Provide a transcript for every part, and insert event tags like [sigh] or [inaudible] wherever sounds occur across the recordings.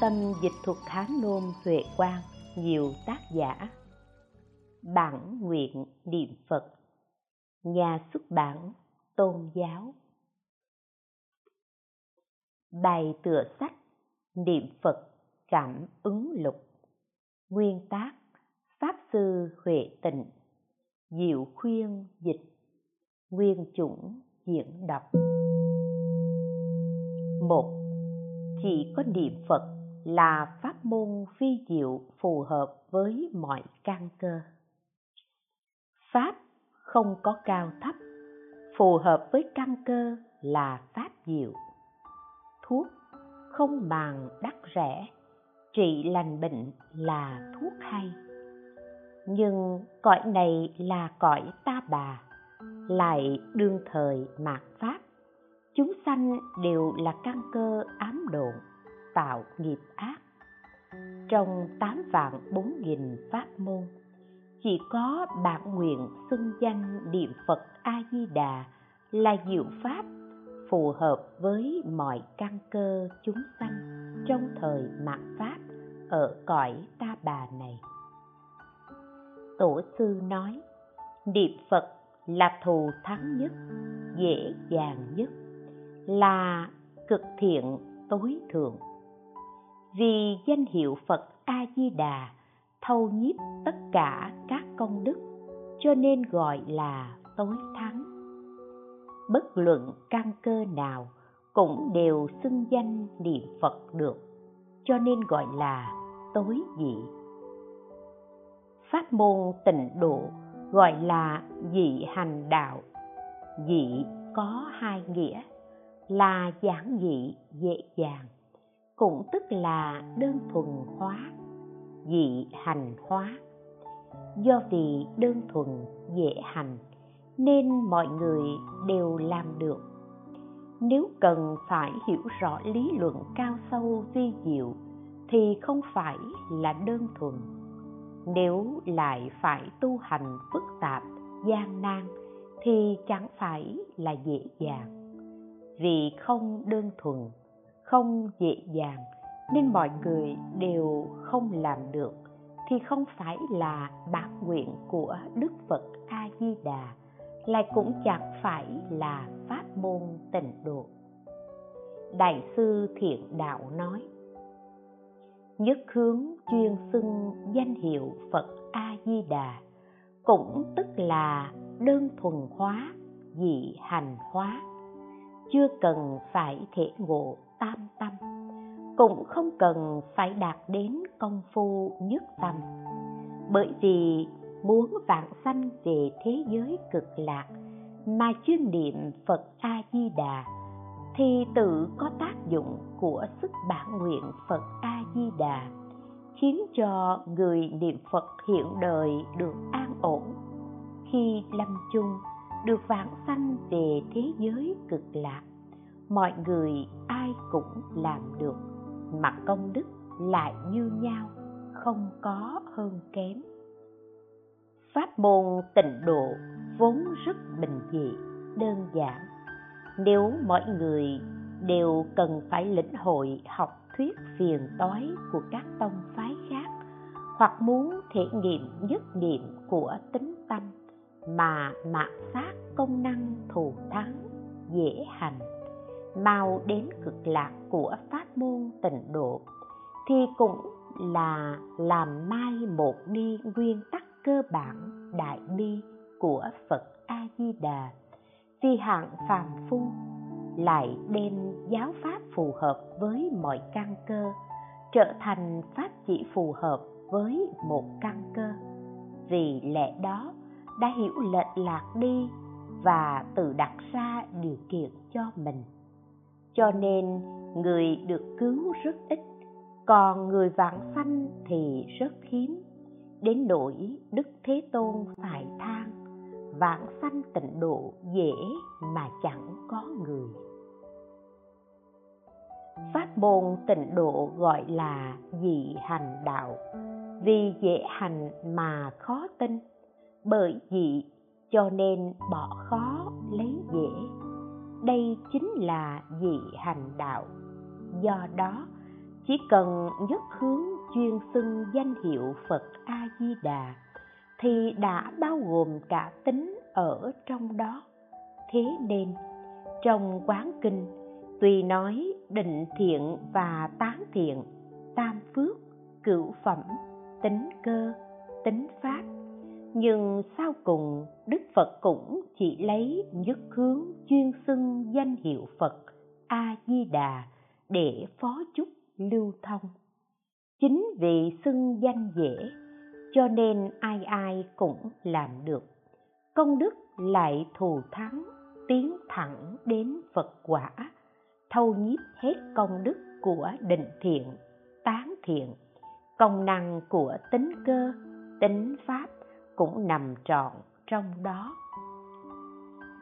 tâm dịch thuật Hán Nôm Huệ Quang, nhiều tác giả. Bản nguyện niệm Phật Nhà xuất bản Tôn giáo Bài tựa sách Niệm Phật Cảm ứng lục Nguyên tác Pháp Sư Huệ Tịnh Diệu khuyên dịch Nguyên chủng diễn đọc một Chỉ có niệm Phật là pháp môn phi diệu phù hợp với mọi căn cơ. Pháp không có cao thấp, phù hợp với căn cơ là pháp diệu. Thuốc không màng đắt rẻ, trị lành bệnh là thuốc hay. Nhưng cõi này là cõi ta bà, lại đương thời mạt pháp. Chúng sanh đều là căn cơ ám độn tạo nghiệp ác. Trong tám vạn bốn nghìn pháp môn, chỉ có bản nguyện xưng danh niệm phật a di đà là diệu pháp phù hợp với mọi căn cơ chúng sanh trong thời mạt pháp ở cõi ta bà này. Tổ sư nói, niệm phật là thù thắng nhất, dễ dàng nhất, là cực thiện tối thượng vì danh hiệu phật a di đà thâu nhiếp tất cả các công đức, cho nên gọi là tối thắng. Bất luận căn cơ nào cũng đều xưng danh niệm phật được, cho nên gọi là tối dị. Pháp môn tịnh độ gọi là dị hành đạo. Dị có hai nghĩa, là giản dị dễ dàng cũng tức là đơn thuần hóa, dị hành hóa. Do vì đơn thuần, dễ hành, nên mọi người đều làm được. Nếu cần phải hiểu rõ lý luận cao sâu vi diệu, thì không phải là đơn thuần. Nếu lại phải tu hành phức tạp, gian nan, thì chẳng phải là dễ dàng. Vì không đơn thuần không dễ dàng, nên mọi người đều không làm được, thì không phải là bản nguyện của đức phật a di đà lại cũng chẳng phải là pháp môn tịnh độ. Đại sư thiện đạo nói, nhất hướng chuyên xưng danh hiệu phật a di đà cũng tức là đơn thuần hóa, dị hành hóa, chưa cần phải thể ngộ tam tâm, cũng không cần phải đạt đến công phu nhất tâm. Bởi vì muốn vạn sanh về thế giới cực lạc mà chuyên niệm phật a di đà thì tự có tác dụng của sức bản nguyện phật a di đà khiến cho người niệm phật hiện đời được an ổn. Khi lâm chung, được vãng sanh về thế giới cực lạc mọi người ai cũng làm được, mà công đức lại như nhau, không có hơn kém. Pháp môn tịnh độ vốn rất bình dị, đơn giản. Nếu mọi người đều cần phải lĩnh hội học thuyết phiền toái của các tông phái khác, hoặc muốn thể nghiệm nhất niệm của tính tâm, mà mạt sát công năng thù thắng, dễ hành mau đến cực lạc của pháp môn tịnh độ, thì cũng là làm mai một đi nguyên tắc cơ bản đại bi của phật a di đà vì hạng phàm phu lại đem giáo pháp phù hợp với mọi căn cơ, trở thành pháp chỉ phù hợp với một căn cơ. Vì lẽ đó, đã hiểu lệch lạc đi và tự đặt ra điều kiện cho mình cho nên người được cứu rất ít, còn người vãng sanh thì rất hiếm. Đến nỗi đức thế tôn phải than vãng sanh tịnh độ dễ mà chẳng có người. Pháp môn tịnh độ gọi là dị hành đạo. Vì dễ hành mà khó tin, bởi dị cho nên bỏ khó lấy dễ đây chính là dị hành đạo. Do đó, chỉ cần nhất hướng chuyên xưng danh hiệu phật a di đà thì đã bao gồm cả tính ở trong đó. Thế nên, trong quán kinh tuy nói định thiện và tán thiện, tam phước, cửu phẩm, tính cơ, tính pháp nhưng sau cùng, đức phật cũng chỉ lấy nhất hướng chuyên xưng danh hiệu phật a di đà để phó chúc lưu thông. Chính vì xưng danh dễ, cho nên ai ai cũng làm được. Công đức lại thù thắng, tiến thẳng đến phật quả, thâu nhiếp hết công đức của định thiện, tán thiện, công năng của tính cơ, tính pháp cũng nằm trọn trong đó.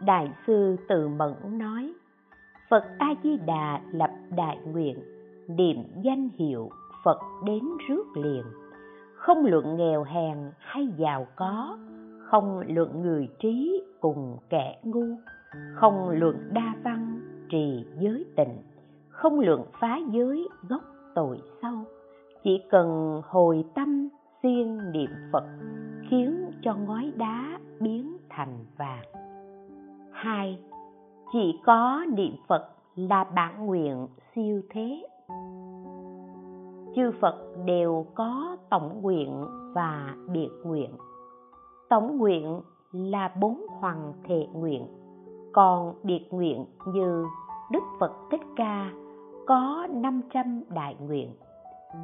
Đại sư từ mẫn nói, phật a di đà lập đại nguyện, niệm danh hiệu phật đến rước liền. Không luận nghèo hèn hay giàu có, không luận người trí cùng kẻ ngu, không luận đa văn trì giới tịnh, không luận phá giới gốc tội sâu. Chỉ cần hồi tâm siêng niệm phật, khiến cho ngói đá biến thành vàng. Hai, chỉ có niệm phật là bản nguyện siêu thế. Chư phật đều có tổng nguyện và biệt nguyện. Tổng nguyện là bốn hoàng thệ nguyện, còn biệt nguyện như đức phật thích ca có 500 đại nguyện.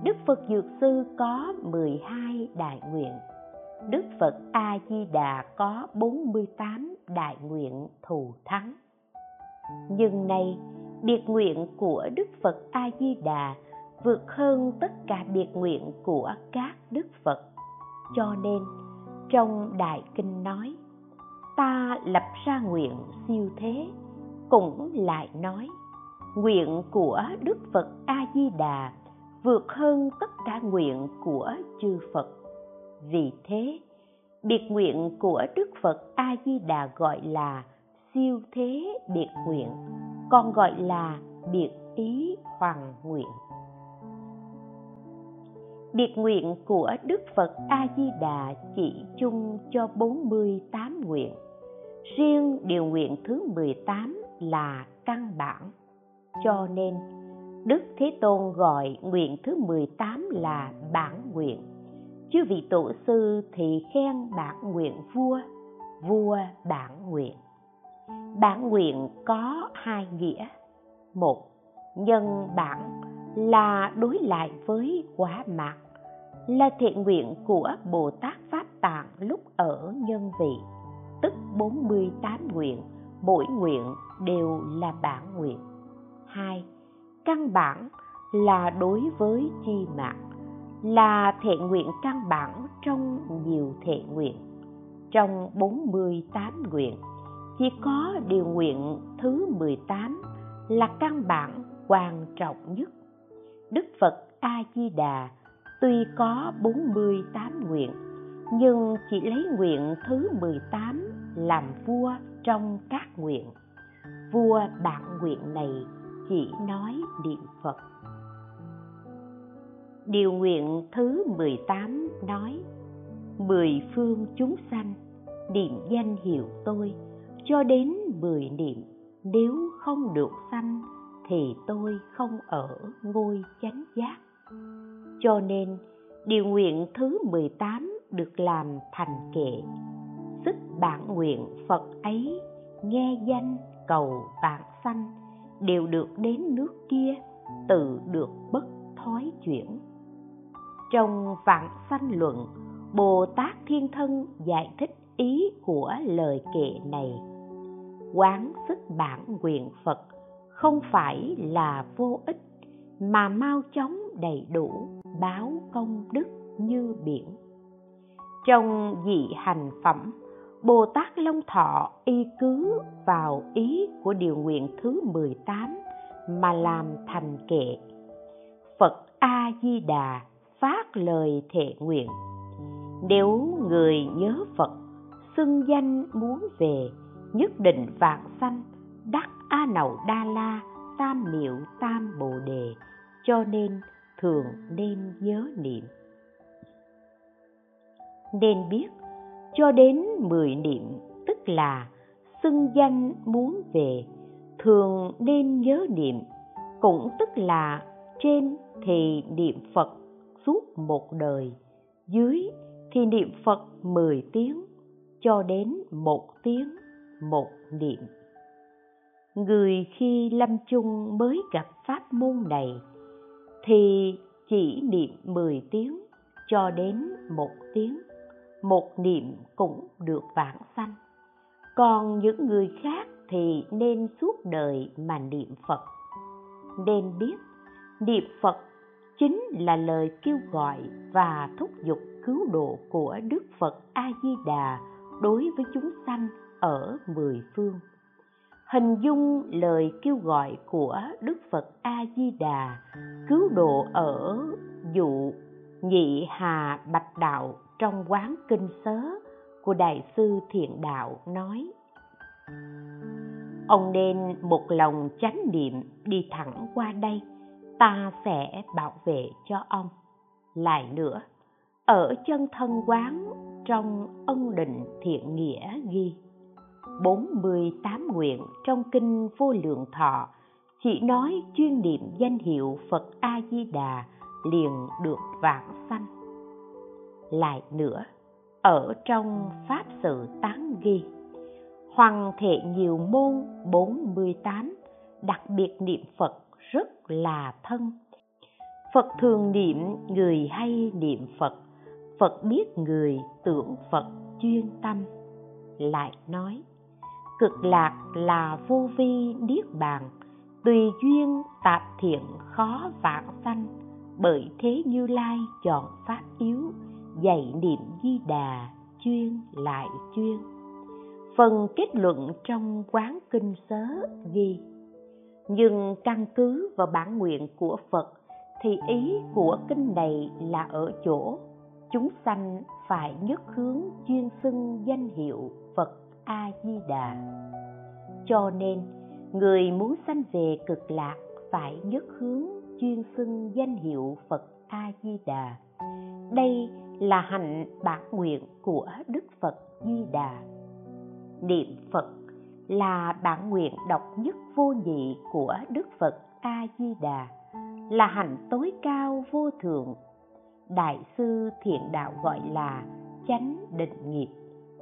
Đức phật dược sư có 12 đại nguyện đức phật a di đà có 48 đại nguyện thù thắng. Nhưng nay, biệt nguyện của đức phật a di đà vượt hơn tất cả biệt nguyện của các đức phật. Cho nên, trong đại kinh nói, ta lập ra nguyện siêu thế, cũng lại nói, nguyện của đức phật a di đà vượt hơn tất cả nguyện của chư phật vì thế biệt nguyện của đức phật a di đà gọi là siêu thế biệt nguyện, còn gọi là biệt ý hoàng nguyện biệt nguyện của Đức Phật A Di Đà chỉ chung cho 48 nguyện. Riêng điều nguyện thứ 18 là căn bản. Cho nên, Đức Thế Tôn gọi nguyện thứ 18 là bản nguyện. Chư vị tổ sư thì khen bản nguyện vua, vua bản nguyện. Bản nguyện có hai nghĩa. Một, nhân bản là đối lại với quả mạng là thiện nguyện của Bồ Tát Pháp Tạng lúc ở nhân vị, tức 48 nguyện, mỗi nguyện đều là bản nguyện. 2. Căn bản là đối với chi mạng, là thệ nguyện căn bản trong nhiều thệ nguyện. Trong 48 nguyện, chỉ có điều nguyện thứ 18 là căn bản quan trọng nhất. Đức Phật A Di Đà tuy có 48 nguyện nhưng chỉ lấy nguyện thứ 18 làm vua trong các nguyện. Vua bản nguyện này chỉ nói niệm Phật. Điều nguyện thứ 18 nói, Mười phương chúng sanh, niệm danh hiệu tôi, cho đến mười niệm, nếu không được sanh, thì tôi không ở ngôi chánh giác cho nên, điều nguyện thứ 18 được làm thành kệ. Sức bản nguyện Phật ấy, nghe danh cầu vạn sanh, đều được đến nước kia, tự được bất thói chuyển. Trong vạn sanh luận, Bồ Tát Thiên Thân giải thích ý của lời kệ này. Quán sức bản nguyện Phật không phải là vô ích mà mau chóng đầy đủ báo công đức như biển trong dị hành phẩm Bồ Tát Long Thọ y cứ vào ý của điều nguyện thứ 18 mà làm thành kệ. Phật A Di Đà phát lời thệ nguyện. Nếu người nhớ Phật, xưng danh muốn về, nhất định vạn sanh, đắc A Nậu Đa La, Tam Miệu Tam Bồ Đề. Cho nên thường nên nhớ niệm nên biết cho đến mười niệm tức là xưng danh muốn về thường nên nhớ niệm cũng tức là trên thì niệm phật suốt một đời, dưới thì niệm phật mười tiếng cho đến một tiếng một niệm. Người khi lâm chung mới gặp pháp môn này thì chỉ niệm mười tiếng cho đến một tiếng, một niệm cũng được vãng sanh. Còn những người khác thì nên suốt đời mà niệm phật. Nên biết, niệm phật chính là lời kêu gọi và thúc giục cứu độ của đức phật a di đà đối với chúng sanh ở mười phương. Hình dung lời kêu gọi của đức phật a di đà cứu độ ở dụ nhị hà bạch đạo trong quán kinh sớ của đại sư thiện đạo nói, ông nên một lòng chánh niệm đi thẳng qua đây ta sẽ bảo vệ cho ông lại nữa ở chân thân quán trong ân định thiện nghĩa ghi 48 nguyện trong kinh vô lượng thọ chỉ nói chuyên niệm danh hiệu Phật A Di Đà liền được vãng sanh. Lại nữa, ở trong pháp sự tán ghi Hoàng thể nhiều môn 48 đặc biệt niệm Phật rất là thân. Phật thường niệm người hay niệm Phật, Phật biết người tưởng Phật chuyên tâm. Lại nói, cực lạc là vô vi niết bàn, tùy duyên tạp thiện khó vãng sanh, bởi thế Như Lai chọn pháp yếu, dạy niệm di đà chuyên lại chuyên phần kết luận trong quán kinh sớ ghi nhưng căn cứ vào bản nguyện của phật, thì ý của kinh này là ở chỗ, chúng sanh phải nhất hướng chuyên xưng danh hiệu phật a di đà cho nên, người muốn sanh về cực lạc phải nhất hướng chuyên xưng danh hiệu phật a di đà đây là hạnh bản nguyện của đức phật di đà niệm phật là bản nguyện độc nhất vô nhị của đức phật a di đà là hạnh tối cao vô thượng đại sư thiện đạo gọi là chánh định nghiệp,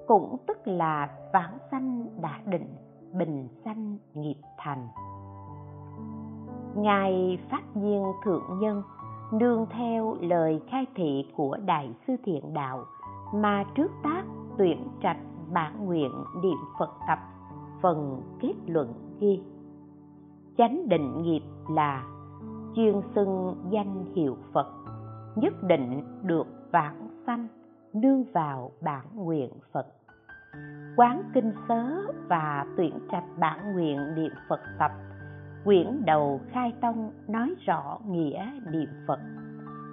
cũng tức là vãng sanh đã định, bình sanh nghiệp thành. Ngài phát nhiên thượng nhân nương theo lời khai thị của đại sư thiện đạo mà trước tác tuyển trạch bản nguyện niệm phật tập phần kết luận ghi chánh định nghiệp là chuyên xưng danh hiệu phật, nhất định được vãng sanh, nương vào bản nguyện phật. Quán kinh sớ và tuyển trạch bản nguyện niệm phật tập, quyển đầu khai tông nói rõ nghĩa niệm phật.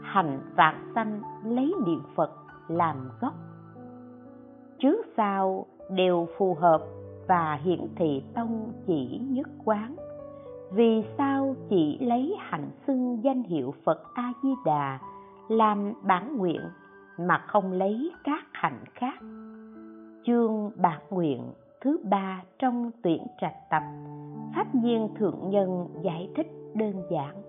Hành vạn sanh lấy niệm phật làm gốc. Trước sau đều phù hợp và hiển thị tông chỉ nhất quán. Vì sao chỉ lấy hạnh xưng danh hiệu phật a di đà làm bản nguyện mà không lấy các hạnh khác? Chương bản nguyện thứ ba trong tuyển trạch tập, pháp nhiên thượng nhân giải thích đơn giản.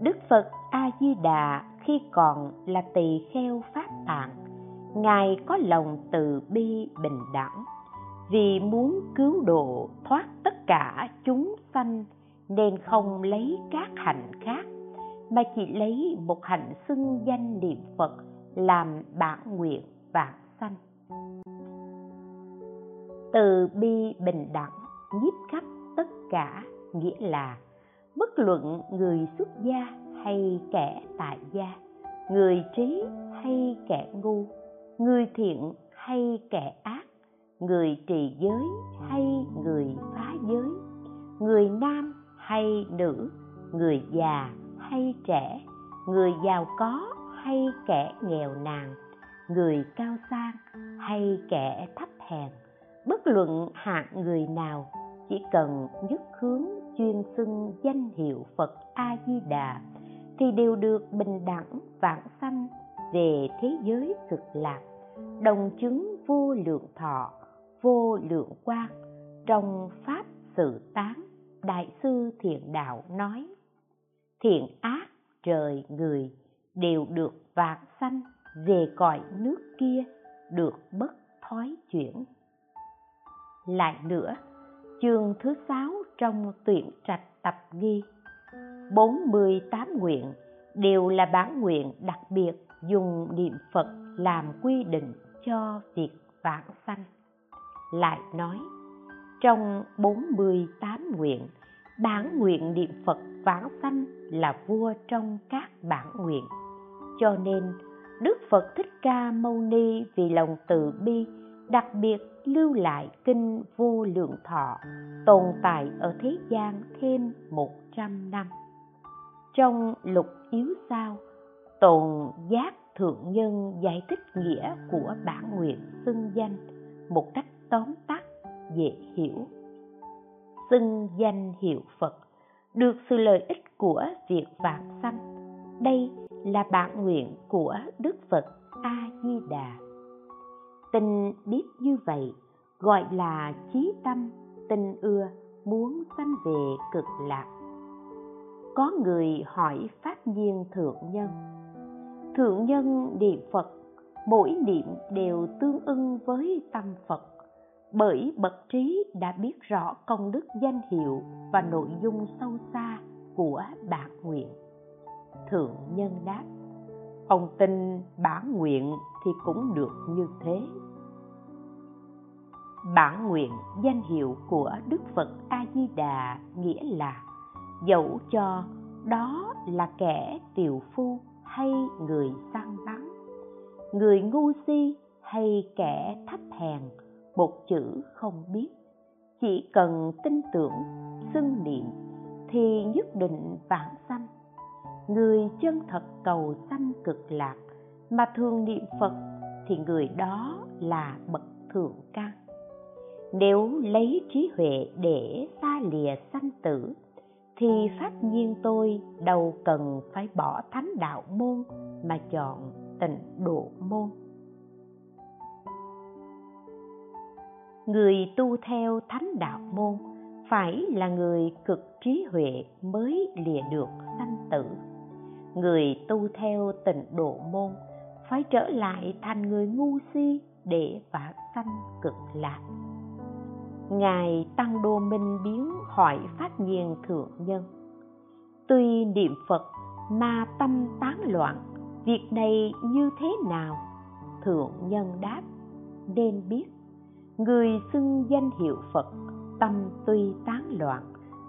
Đức phật a di đà khi còn là tỳ kheo pháp tạng, ngài có lòng từ bi bình đẳng vì muốn cứu độ, thoát tất cả chúng sanh, nên không lấy các hạnh khác, mà chỉ lấy một hạnh xưng danh niệm phật làm bản nguyện vạn sanh. Từ bi bình đẳng, nhiếp khắp tất cả, nghĩa là bất luận người xuất gia hay kẻ tại gia, người trí hay kẻ ngu, người thiện hay kẻ ác người trì giới hay người phá giới? Người nam hay nữ? Người già hay trẻ? Người giàu có hay kẻ nghèo nàn? Người cao sang hay kẻ thấp hèn? Bất luận hạng người nào, chỉ cần nhất hướng chuyên xưng danh hiệu phật a di đà thì đều được bình đẳng vãng sanh về thế giới cực lạc, đồng chứng vô lượng thọ vô lượng quan trong pháp sự tán, đại sư thiện đạo nói, thiện ác trời người đều được vạn sanh về cõi nước kia được bất thói chuyển lại nữa, chương thứ sáu trong tuyển trạch tập ghi 48 nguyện đều là bản nguyện đặc biệt dùng niệm Phật làm quy định cho việc vãng sanh. Lại nói, trong 48 nguyện, bản nguyện niệm Phật vãng sanh là vua trong các bản nguyện. Cho nên, Đức Phật Thích Ca Mâu Ni vì lòng từ bi đặc biệt lưu lại kinh vô lượng thọ tồn tại ở thế gian thêm 100 năm. Trong lục yếu sao, tồn giác thượng nhân giải thích nghĩa của bản nguyện xưng danh một cách tóm tắt, dễ hiểu. Xưng danh hiệu phật được sự lợi ích của việc vạn sanh. Đây là bản nguyện của đức phật a di đà tình biết như vậy gọi là chí tâm, tình ưa, muốn sanh về cực lạc. Có người hỏi pháp nhiên thượng nhân thượng nhân niệm phật, mỗi niệm đều tương ưng với tâm phật bởi bậc trí đã biết rõ công đức danh hiệu và nội dung sâu xa của bản nguyện. Thượng nhân đáp, ông tin bản nguyện thì cũng được như thế. Bản nguyện danh hiệu của đức phật a di đà nghĩa là dẫu cho đó là kẻ tiều phu hay người săn bắn, người ngu si hay kẻ thấp hèn một chữ không biết. Chỉ cần tin tưởng, xưng niệm, thì nhất định vãng sanh. Người chân thật cầu sanh cực lạc, mà thường niệm phật, thì người đó là bậc thượng căn nếu lấy trí huệ để xa lìa sanh tử, thì phát nhiên tôi đâu cần phải bỏ thánh đạo môn, mà chọn tịnh độ môn. Người tu theo thánh đạo môn phải là người cực trí huệ mới lìa được sanh tử. Người tu theo tịnh độ môn phải trở lại thành người ngu si để vãng sanh cực lạc. Ngài tăng đô minh biến hỏi phát nhiên thượng nhân, tuy niệm phật mà tâm tán loạn, việc này như thế nào? Thượng nhân đáp, nên biết người xưng danh hiệu phật, tâm tuy tán loạn,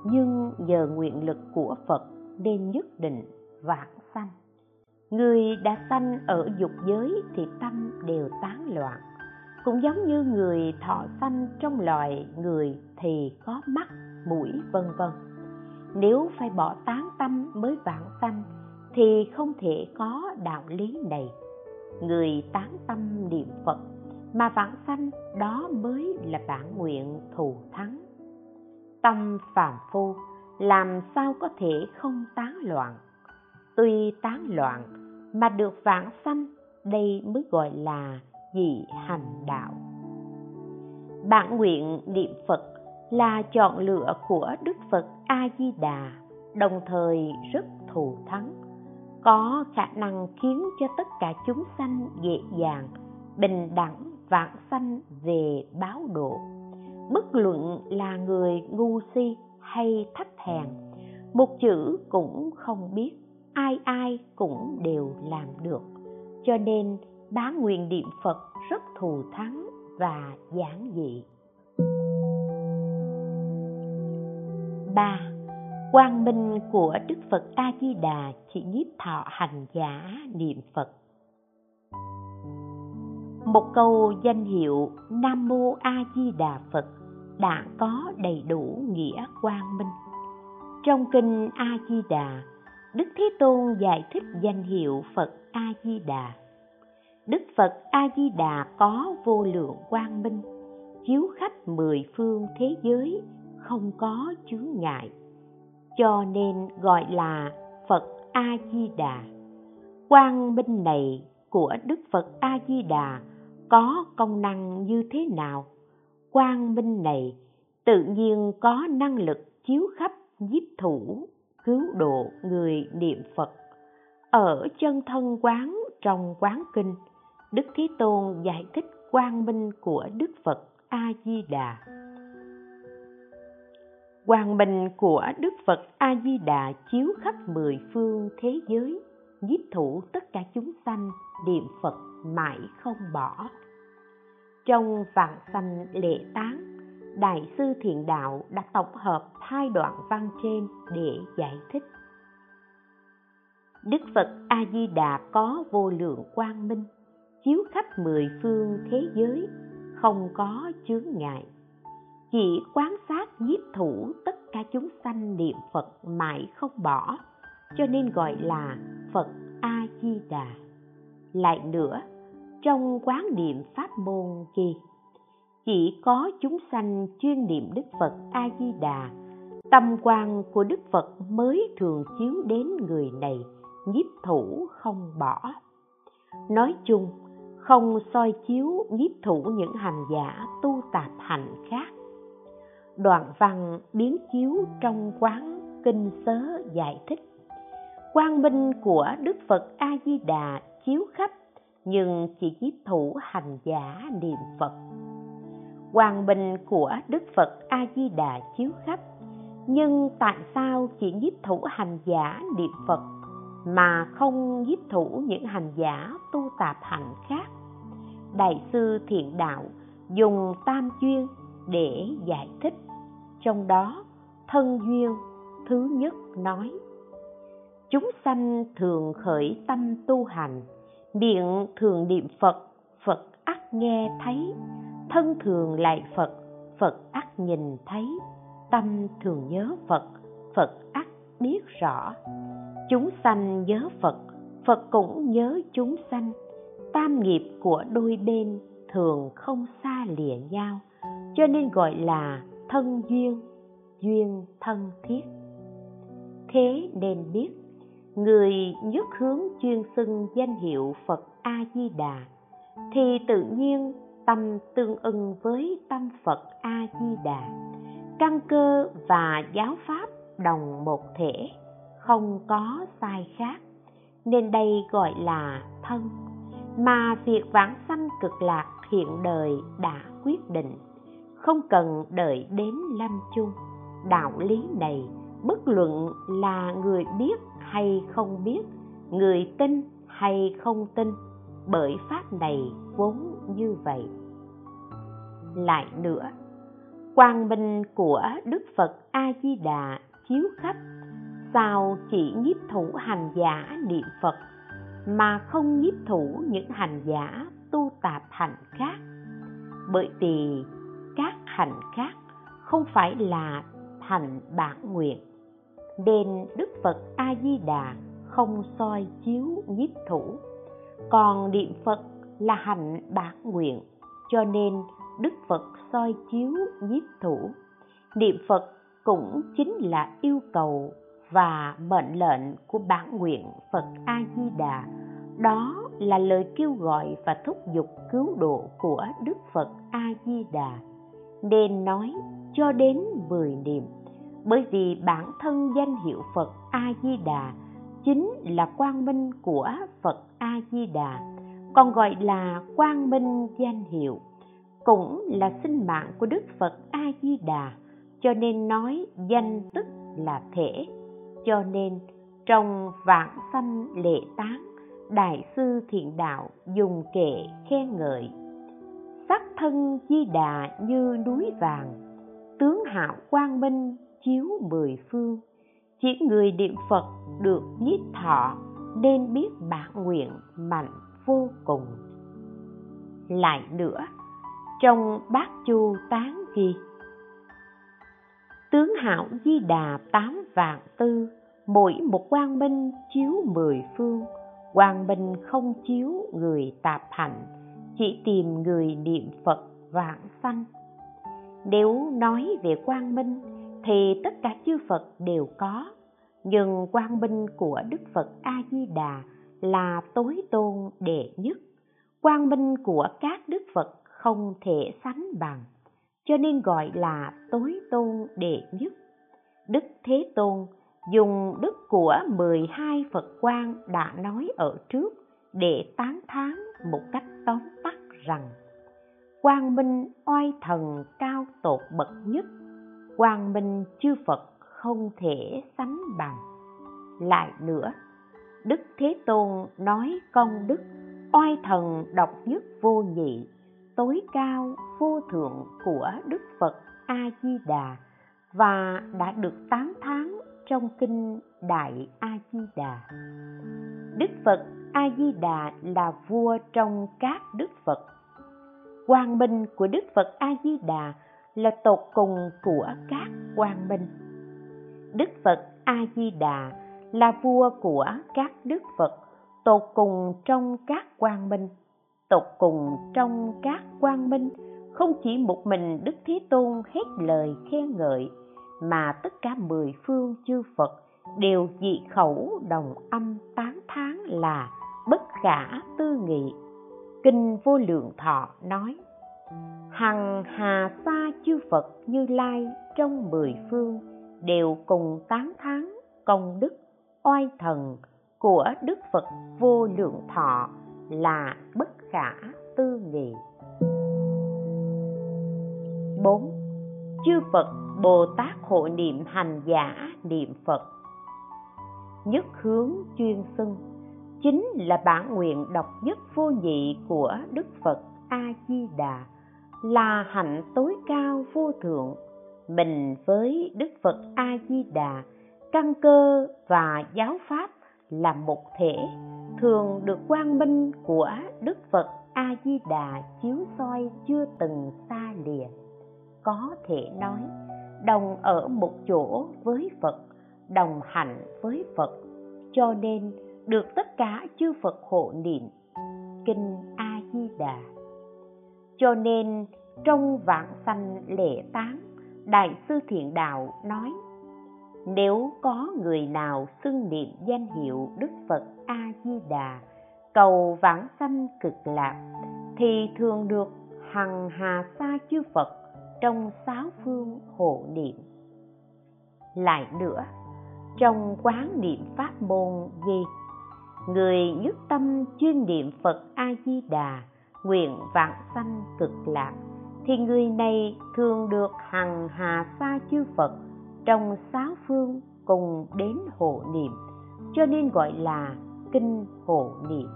nhưng nhờ nguyện lực của phật nên nhất định vãng sanh. Người đã sanh ở dục giới thì tâm đều tán loạn. Cũng giống như người thọ sanh trong loài người thì có mắt, mũi, vân vân. Nếu phải bỏ tán tâm mới vãng sanh thì không thể có đạo lý này. Người tán tâm niệm phật mà vãng sanh, đó mới là bản nguyện thù thắng. Tâm phàm phu, làm sao có thể không tán loạn? Tuy tán loạn, mà được vãng sanh, đây mới gọi là dị hành đạo. Bản nguyện niệm phật là chọn lựa của đức phật a di đà đồng thời rất thù thắng. Có khả năng khiến cho tất cả chúng sanh dễ dàng, bình đẳng vãng sanh về báo độ. Bất luận là người ngu si hay thấp hèn một chữ cũng không biết, ai ai cũng đều làm được. Cho nên, bá nguyện niệm phật rất thù thắng và giản dị. ba. Quang minh của đức phật a di đà chỉ nhiếp thọ hành giả niệm phật một câu danh hiệu nam mô a di đà phật đã có đầy đủ nghĩa quang minh. Trong kinh a di đà, đức thế tôn giải thích danh hiệu phật a di đà. Đức phật a di đà có vô lượng quang minh, chiếu khách mười phương thế giới, không có chướng ngại. Cho nên gọi là phật a di đà. Quang minh này của đức phật a di đà có công năng như thế nào? Quang minh này tự nhiên có năng lực chiếu khắp nhiếp thủ, cứu độ người niệm phật. Ở chân thân quán trong quán kinh, đức thế tôn giải thích quang minh của đức phật a di đà quang minh của đức phật a di đà chiếu khắp mười phương thế giới, nhiếp thủ tất cả chúng sanh niệm phật mãi không bỏ trong vạn sanh lễ tán, đại sư thiện đạo đã tổng hợp hai đoạn văn trên để giải thích. Đức phật a di đà có vô lượng quang minh, chiếu khắp mười phương thế giới, không có chướng ngại. Chỉ quán sát nhiếp thủ tất cả chúng sanh niệm phật mãi không bỏ, cho nên gọi là phật a di đà lại nữa trong quán niệm pháp môn ghi chỉ có chúng sanh chuyên niệm đức phật a di đà tâm quan của đức phật mới thường chiếu đến người này, nhiếp thủ không bỏ. Nói chung, không soi chiếu nhiếp thủ những hành giả tu tạp hạnh khác. Đoạn văn biến chiếu trong quán kinh sớ giải thích. Quang minh của đức phật a di đà chiếu khắp nhưng chỉ nhiếp thủ hành giả niệm phật. Hoàng bình của đức phật a di đà chiếu khắp, nhưng tại sao chỉ nhiếp thủ hành giả niệm phật mà không nhiếp thủ những hành giả tu tạp hạnh khác? Đại sư thiện đạo dùng tam duyên để giải thích. Trong đó, thân duyên thứ nhất nói, chúng sanh thường khởi tâm tu hành miệng thường niệm phật phật ắt nghe thấy, thân thường lại phật phật ắt nhìn thấy, tâm thường nhớ phật phật ắt biết rõ. Chúng sanh nhớ phật phật cũng nhớ chúng sanh. Tam nghiệp của đôi bên thường không xa lìa nhau, cho nên gọi là thân duyên duyên thân thiết. Thế nên biết người nhất hướng chuyên xưng danh hiệu phật a di đà thì tự nhiên tâm tương ưng với tâm phật a di đà căn cơ và giáo pháp đồng một thể, không có sai khác, nên đây gọi là thân. Mà việc vãng sanh cực lạc hiện đời đã quyết định, không cần đợi đến lâm chung. Đạo lý này, bất luận là người biết hay không biết, người tin hay không tin, bởi pháp này vốn như vậy. Lại nữa, quang minh của đức phật a di đà chiếu khắp, sao chỉ nhiếp thủ hành giả niệm phật, mà không nhiếp thủ những hành giả tu tạp hành khác? Bởi vì các hành khác không phải là thành bản nguyện nên đức phật a di đà không soi chiếu nhiếp thủ. Còn niệm phật là hành bản nguyện, cho nên đức phật soi chiếu nhiếp thủ. Niệm phật cũng chính là yêu cầu và mệnh lệnh của bản nguyện phật a di đà đó là lời kêu gọi và thúc giục cứu độ của đức phật a di đà nên nói, cho đến mười niệm bởi vì bản thân danh hiệu phật a di đà chính là quang minh của phật a di đà còn gọi là quang minh danh hiệu, cũng là sinh mạng của đức phật a di đà cho nên nói danh tức là thể. Cho nên trong vạn sanh lệ tán, đại sư thiện đạo dùng kệ khen ngợi, sắc thân di đà như núi vàng, tướng hạo quang minh chiếu mười phương. Chỉ người niệm phật được nhiếp thọ, nên biết bản nguyện mạnh vô cùng. Lại nữa, trong bát chu tán ghi, tướng hảo di đà tám vạn tư, mỗi một quang minh chiếu mười phương. Quang minh không chiếu người tạp hạnh chỉ tìm người niệm phật vạn sanh. Nếu nói về quang minh thì tất cả chư phật đều có. Nhưng quang minh của đức phật a di đà là tối tôn đệ nhất. Quang minh của các đức phật không thể sánh bằng, cho nên gọi là tối tôn đệ nhất. Đức thế tôn dùng đức của 12 Phật quan đã nói ở trước để tán thán một cách tóm tắt rằng, quang minh oai thần cao tột bậc nhất quang minh chư Phật không thể sánh bằng. Lại nữa, đức thế tôn nói công đức oai thần độc nhất vô nhị, tối cao vô thượng của đức phật a di đà và đã được tán thán trong kinh đại a di đà đức phật a di đà là vua trong các đức phật. Quang minh của đức phật a di đà là tột cùng của các quang minh. Đức phật a di đà là vua của các đức phật, tột cùng trong các quang minh. Tột cùng trong các quang minh, không chỉ một mình đức thế tôn hết lời khen ngợi, mà tất cả mười phương chư phật đều dị khẩu đồng âm tán thán là bất khả tư nghị. Kinh vô lượng thọ nói hằng hà sa chư phật như lai trong mười phương đều cùng tán thán công đức oai thần của đức phật vô lượng thọ là bất khả tư nghị 4. Chư Phật Bồ Tát hộ niệm hành giả niệm Phật Nhất hướng chuyên xưng chính là bản nguyện độc nhất vô nhị của Đức Phật A Di Đà là hạnh tối cao vô thượng, mình với Đức Phật A Di Đà căn cơ và giáo pháp là một thể, thường được quang minh của Đức Phật A Di Đà chiếu soi chưa từng xa lìa. Có thể nói, đồng ở một chỗ với Phật, đồng hạnh với Phật, cho nên được tất cả chư Phật hộ niệm. Kinh A Di Đà cho nên trong vạn sanh lễ tán, đại sư thiện đạo nói, nếu có người nào xưng niệm danh hiệu đức phật a di đà cầu vãng sanh cực lạc, thì thường được hằng hà sa chư phật trong sáu phương hộ niệm. Lại nữa, trong quán niệm pháp môn ghi người nhất tâm chuyên niệm phật a di đà nguyện vạn sanh cực lạc, thì người này thường được hằng hà sa chư phật trong sáu phương cùng đến hộ niệm, cho nên gọi là kinh hộ niệm.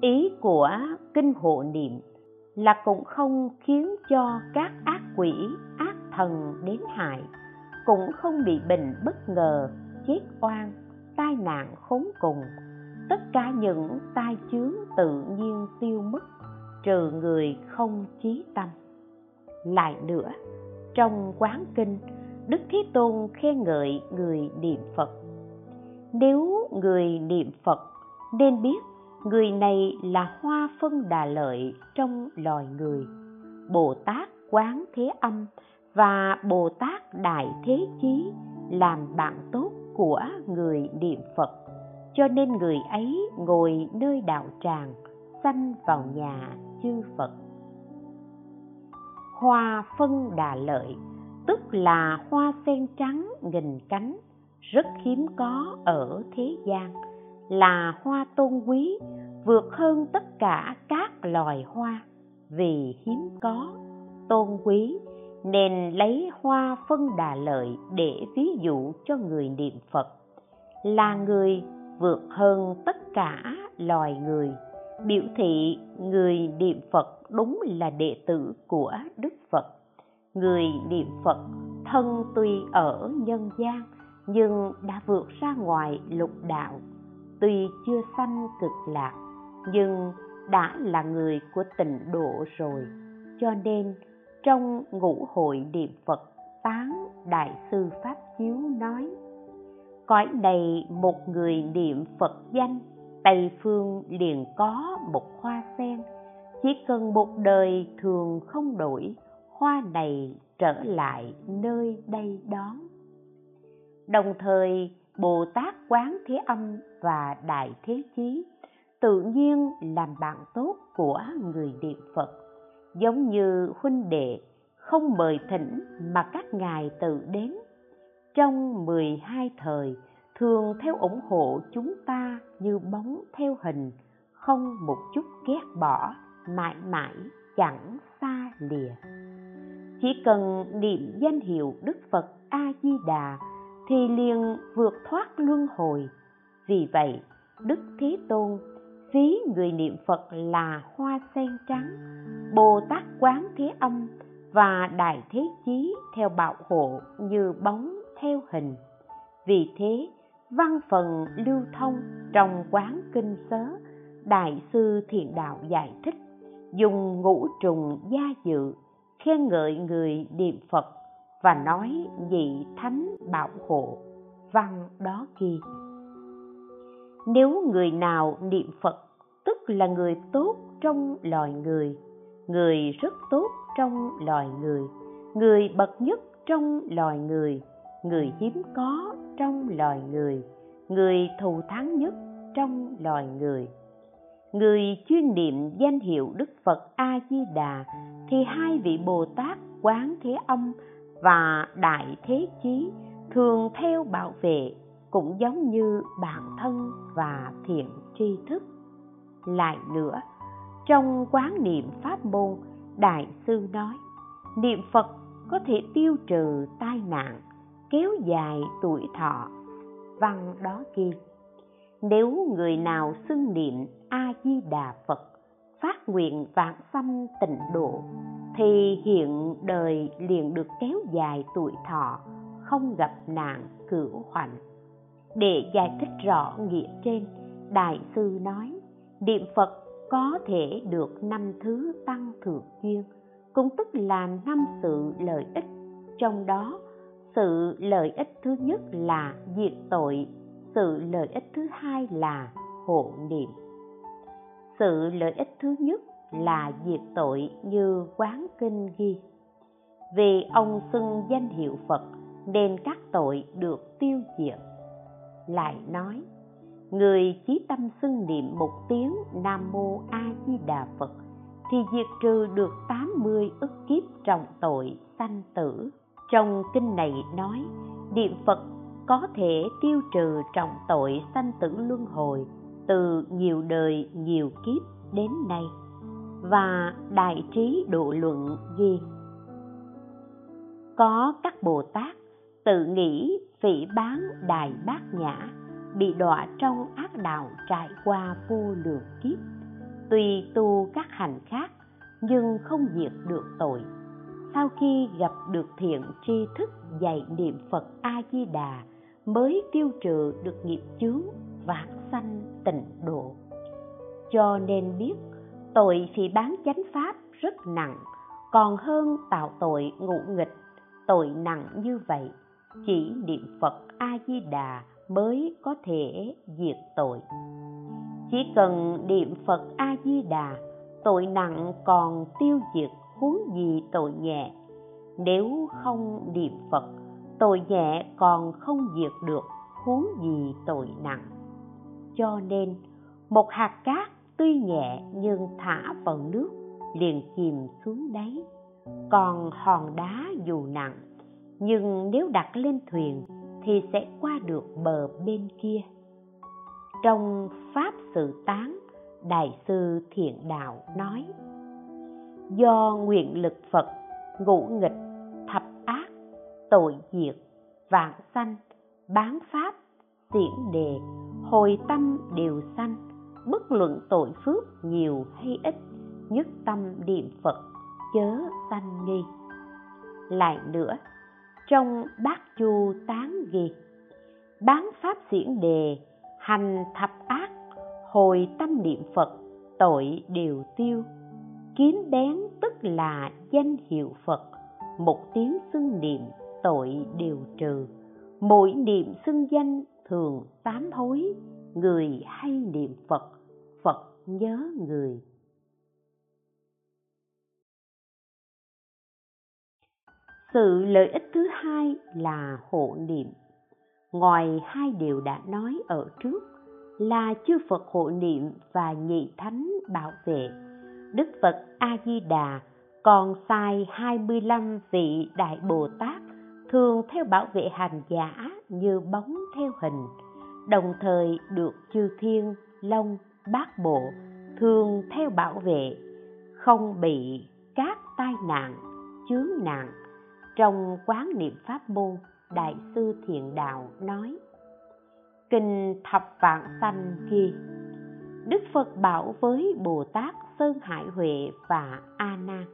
Ý của kinh hộ niệm là cũng không khiến cho các ác quỷ, ác thần đến hại, cũng không bị bệnh bất ngờ, chết oan, tai nạn khốn cùng tất cả những tai chướng tự nhiên tiêu mất, trừ người không trí tâm. Lại nữa, trong quán kinh, đức thế tôn khen ngợi người niệm phật. Nếu người niệm phật, nên biết người này là hoa phân đà lợi trong loài người, bồ tát quán thế âm và bồ tát đại thế chí làm bạn tốt của người niệm phật cho nên người ấy ngồi nơi đạo tràng, sanh vào nhà chư phật. Hoa phân đà lợi, tức là hoa sen trắng nghìn cánh, rất hiếm có ở thế gian. Là hoa tôn quý, vượt hơn tất cả các loài hoa. Vì hiếm có, tôn quý, nên lấy hoa phân đà lợi để ví dụ cho người niệm phật. Là người vượt hơn tất cả loài người. Biểu thị người niệm phật đúng là đệ tử của đức phật. Người niệm phật thân tuy ở nhân gian, nhưng đã vượt ra ngoài lục đạo. Tuy chưa sanh cực lạc, nhưng đã là người của tịnh độ rồi. Cho nên, trong ngũ hội niệm phật, tán đại sư pháp chiếu nói cõi này một người niệm phật danh, tây phương liền có một hoa sen. Chỉ cần một đời thường không đổi, hoa này trở lại nơi đây đón. Đồng thời, bồ tát quán thế âm và đại thế chí tự nhiên làm bạn tốt của người niệm phật, giống như huynh đệ không mời thỉnh mà các ngài tự đến trong 12 thời, thường theo ủng hộ chúng ta như bóng theo hình, không một chút ghét bỏ, mãi mãi chẳng xa lìa. Chỉ cần niệm danh hiệu đức phật a di đà thì liền vượt thoát luân hồi. Vì vậy, đức thế tôn ví người niệm phật là hoa sen trắng bồ tát quán thế âm và đại thế chí theo bảo hộ như bóng theo hình. Vì thế, văn phần lưu thông trong quán kinh sớ, đại sư thiền đạo giải thích, dùng ngũ trùng gia dự, khen ngợi người niệm phật và nói vị thánh bảo hộ, văn đó ghi. Nếu người nào niệm phật, tức là người tốt trong loài người người rất tốt trong loài người người bậc nhất trong loài người người hiếm có trong loài người người thù thắng nhất trong loài người. Người chuyên niệm danh hiệu đức phật a di đà thì hai vị bồ tát quán thế âm và đại thế chí thường theo bảo vệ cũng giống như bản thân và thiện tri thức. Lại nữa, trong quán niệm pháp môn, đại sư nói, niệm phật có thể tiêu trừ tai nạn kéo dài tuổi thọ. Văn đó ghi nếu người nào xưng niệm a di đà phật, phát nguyện vạn sanh tịnh độ, thì hiện đời liền được kéo dài tuổi thọ, không gặp nạn cửu hoành. Để giải thích rõ nghĩa trên, đại sư nói, niệm phật có thể được năm thứ tăng thượng duyên, cũng tức là năm sự lợi ích, trong đó sự lợi ích thứ nhất là diệt tội. Sự lợi ích thứ hai là hộ niệm. Sự lợi ích thứ nhất là diệt tội như quán kinh ghi. Vì ông xưng danh hiệu phật, nên các tội được tiêu diệt. Lại nói, người chí tâm xưng niệm một tiếng nam mô a di đà phật, thì diệt trừ được 80 ức kiếp trọng tội sanh tử trong kinh này nói, niệm phật có thể tiêu trừ trọng tội sanh tử luân hồi từ nhiều đời nhiều kiếp đến nay. Và đại trí độ luận ghi, có các bồ tát tự nghĩ phỉ bán đài bát nhã bị đọa trong ác đạo trải qua vô lượng kiếp. Tùy tu các hành khác nhưng không diệt được tội sau khi gặp được thiện tri thức dạy niệm phật a di đà mới tiêu trừ được nghiệp chướng vãng sanh tịnh độ. Cho nên biết, tội phỉ bán chánh pháp rất nặng, còn hơn tạo tội ngụ nghịch, tội nặng như vậy, chỉ niệm phật a di đà mới có thể diệt tội. Chỉ cần niệm phật a di đà tội nặng còn tiêu diệt huống gì tội nhẹ. Nếu không niệm phật, tội nhẹ còn không diệt được huống gì tội nặng. Cho nên, một hạt cát tuy nhẹ nhưng thả vào nước, liền chìm xuống đáy. Còn hòn đá dù nặng, nhưng nếu đặt lên thuyền thì sẽ qua được bờ bên kia. Trong pháp sự tán, đại sư thiện đạo nói do nguyện lực phật, ngũ nghịch, thập ác, tội diệt, vạn sanh, bán pháp tiễn đề, hồi tâm đều sanh, bất luận tội phước nhiều hay ít, nhất tâm niệm phật, chớ sanh nghi. Lại nữa, trong bát chu tán ghi, bán pháp xiển đề, hành thập ác, hồi tâm niệm phật, tội đều tiêu kiếm bén tức là danh hiệu phật, một tiếng xưng niệm tội đều trừ mỗi niệm xưng danh thường tám hối người hay niệm phật phật nhớ người sự lợi ích thứ hai là hộ niệm ngoài hai điều đã nói ở trước là chư Phật hộ niệm và nhị thánh bảo vệ. Đức Phật A Di Đà còn sai 25 vị đại Bồ Tát thường theo bảo vệ hành giả như bóng theo hình, đồng thời được chư thiên, long, bát bộ thường theo bảo vệ, không bị các tai nạn, chướng nạn. Trong quán niệm pháp môn, Đại sư Thiện Đạo nói, Kinh Thập Vạn Sanh ghi, Đức Phật bảo với Bồ Tát Sơn Hải Huệ và A Nan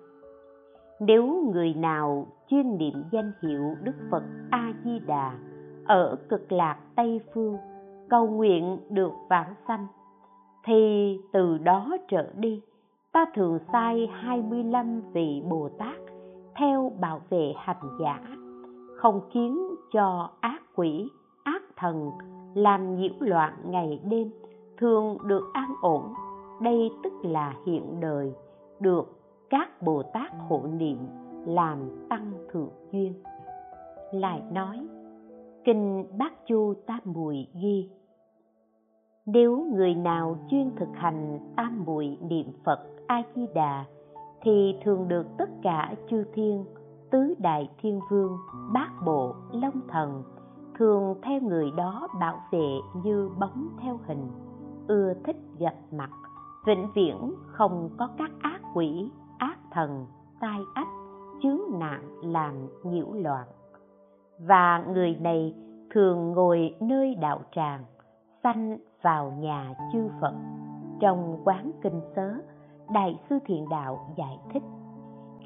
nếu người nào chuyên niệm danh hiệu Đức Phật A Di Đà ở cực lạc Tây phương cầu nguyện được vãng sanh thì từ đó trở đi ta thường sai 25 vị Bồ Tát theo bảo vệ hành giả không khiến cho ác quỷ, ác thần làm nhiễu loạn ngày đêm thường được an ổn đây tức là hiện đời, được các bồ tát hộ niệm làm tăng thượng duyên. Lại nói, kinh bát chu tam muội ghi, nếu người nào chuyên thực hành tam muội niệm phật a di đà thì thường được tất cả chư thiên, tứ đại thiên vương, bát bộ, long thần, thường theo người đó bảo vệ như bóng theo hình, ưa thích gặp mặt vĩnh viễn không có các ác quỷ, ác thần, tai ách, chướng nạn, làm nhiễu loạn. Và người này thường ngồi nơi đạo tràng, sanh vào nhà chư phật. Trong quán kinh sớ, đại sư thiện đạo giải thích,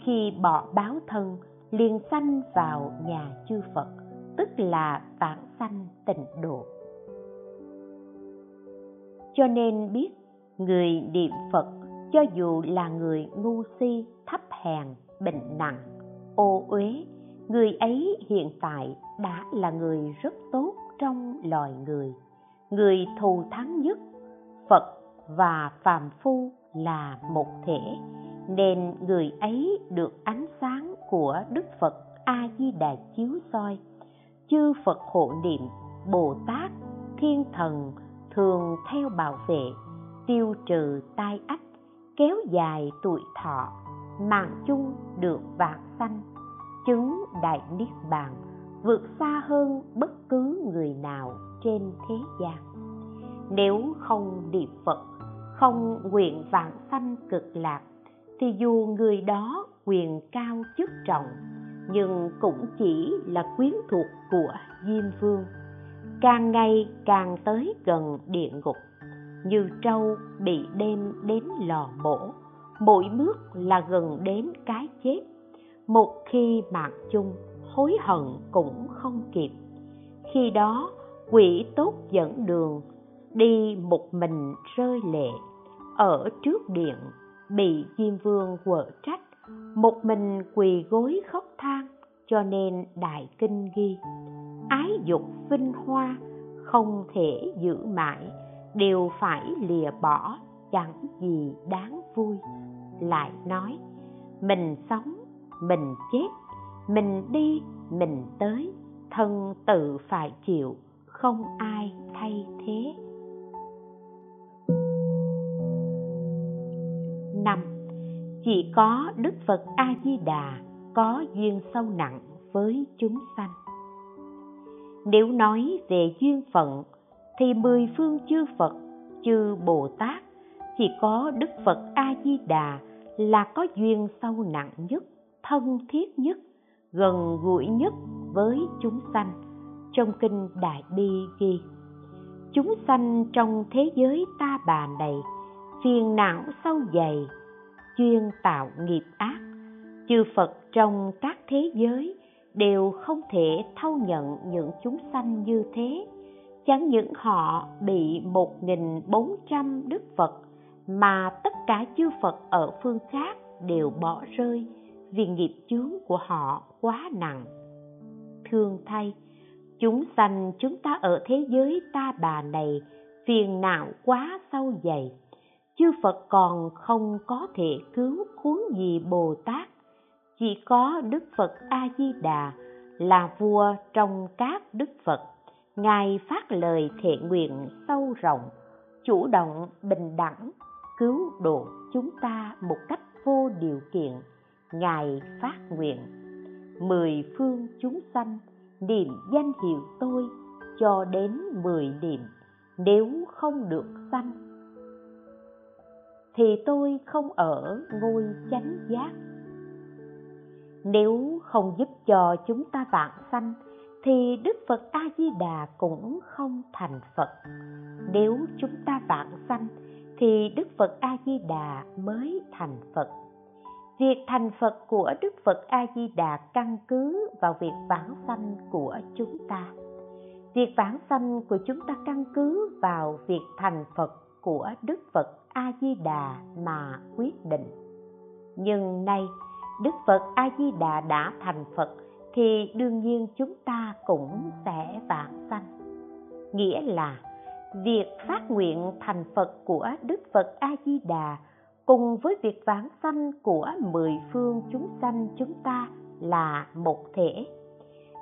khi bỏ báo thân, liền sanh vào nhà chư phật, tức là vãng sanh tịnh độ. Cho nên biết người niệm phật cho dù là người ngu si, thấp hèn, bệnh nặng, ô uế, người ấy hiện tại đã là người rất tốt trong loài người. Người thù thắng nhất, phật và phàm phu là một thể, nên người ấy được ánh sáng của đức phật a di đà chiếu soi. Chư phật hộ niệm, bồ tát, thiên thần thường theo bảo vệ tiêu trừ tai ách, kéo dài tuổi thọ, mạng chung được vạn sanh, chứng đại niết bàn, vượt xa hơn bất cứ người nào trên thế gian. Nếu không niệm phật, không nguyện vạn sanh cực lạc, thì dù người đó quyền cao chức trọng, nhưng cũng chỉ là quyến thuộc của diêm vương. Càng ngày càng tới gần địa ngục như trâu bị đem đến lò mổ, mỗi bước là gần đến cái chết. Một khi mạng chung, hối hận cũng không kịp. Khi đó, quỷ tốt dẫn đường, đi một mình rơi lệ. Ở trước điện, bị diêm vương quở trách, một mình quỳ gối khóc than, cho nên đại kinh ghi, ái dục vinh hoa, không thể giữ mãi đều phải lìa bỏ, chẳng gì đáng vui. Lại nói, mình sống, mình chết, mình đi, mình tới, thân tự phải chịu, không ai thay thế. Năm, chỉ có đức phật a di đà có duyên sâu nặng với chúng sanh. Nếu nói về duyên phận thì mười phương chư Phật, chư Bồ Tát chỉ có Đức Phật A Di Đà là có duyên sâu nặng nhất, thân thiết nhất, gần gũi nhất với chúng sanh. Trong kinh Đại Bi ghi: Chúng sanh trong thế giới ta bà này phiền não sâu dày, chuyên tạo nghiệp ác. Chư Phật trong các thế giới đều không thể thâu nhận những chúng sanh như thế chẳng những họ bị một nghìn bốn trăm đức Phật mà tất cả chư Phật ở phương khác đều bỏ rơi vì nghiệp chướng của họ quá nặng. Thương thay, chúng sanh chúng ta ở thế giới ta bà này phiền não quá sâu dày. Chư Phật còn không có thể cứu cuốn gì Bồ Tát. Chỉ có Đức Phật A-di-đà là vua trong các Đức Phật ngài phát lời thệ nguyện sâu rộng, chủ động, bình đẳng, cứu độ chúng ta một cách vô điều kiện. Ngài phát nguyện, mười phương chúng sanh, niệm danh hiệu tôi cho đến mười niệm, nếu không được sanh, thì tôi không ở ngôi chánh giác. Nếu không giúp cho chúng ta vạn sanh thì đức phật a di đà cũng không thành phật. Nếu chúng ta vạn sanh, thì đức phật a di đà mới thành phật. Việc thành phật của đức phật a di đà căn cứ vào việc vãng sanh của chúng ta. Việc vãng sanh của chúng ta căn cứ vào việc thành phật của đức phật a di đà mà quyết định. Nhưng nay, đức phật a di đà đã thành phật thì đương nhiên chúng ta cũng sẽ vãng sanh. Nghĩa là, việc phát nguyện thành phật của đức phật a di đà cùng với việc vãng sanh của mười phương chúng sanh chúng ta là một thể.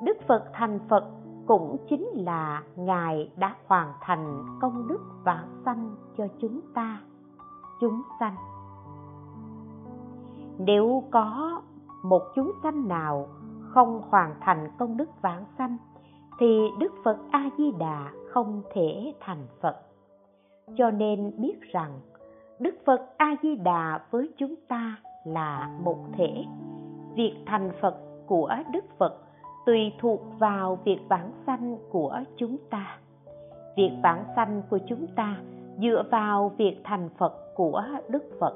Đức phật thành phật cũng chính là ngài đã hoàn thành công đức vãng sanh cho chúng ta, chúng sanh. Nếu có một chúng sanh nào không hoàn thành công đức vãng sanh, thì đức phật a di đà không thể thành phật. Cho nên biết rằng, đức phật a di đà với chúng ta là một thể. Việc thành phật của đức phật tùy thuộc vào việc vãng sanh của chúng ta. Việc vãng sanh của chúng ta dựa vào việc thành phật của đức phật,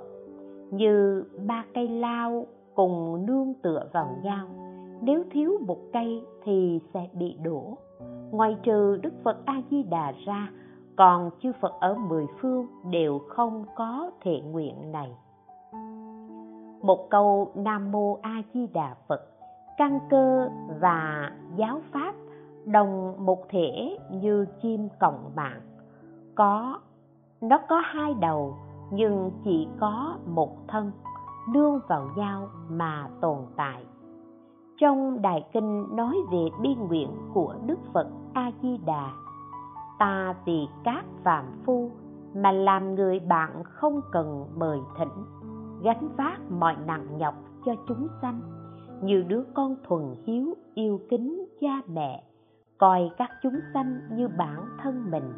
như ba cây lao cùng nương tựa vào nhau nếu thiếu một cây thì sẽ bị đổ. Ngoài trừ đức phật a di đà ra, còn chư phật ở mười phương đều không có thệ nguyện này. Một câu nam mô a di đà phật, căn cơ và giáo pháp đồng một thể như chim còng mạng. Có, nó có hai đầu, nhưng chỉ có một thân, nương vào nhau mà tồn tại trong đại kinh nói về bi nguyện của đức phật a di đà ta vì các phạm phu mà làm người bạn không cần mời thỉnh, gánh vác mọi nặng nhọc cho chúng sanh. Như đứa con thuần hiếu yêu kính cha mẹ, coi các chúng sanh như bản thân mình.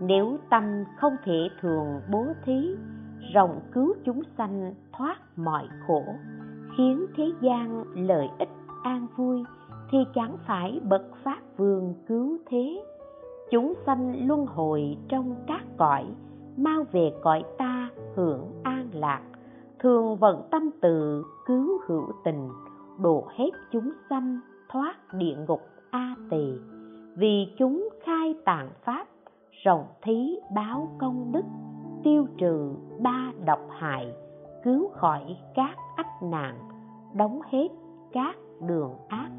Nếu tâm không thể thường bố thí rộng cứu chúng sanh thoát mọi khổ, khiến thế gian lợi ích an vui thì chẳng phải bậc pháp vương cứu thế. Chúng sanh luân hồi trong các cõi, mau về cõi ta hưởng an lạc, thường vận tâm từ cứu hữu tình, độ hết chúng sanh thoát địa ngục a tỳ. Vì chúng khai tạng pháp, rộng thí báo công đức, tiêu trừ ba độc hại, cứu khỏi các ách nạn, đóng hết các đường ác,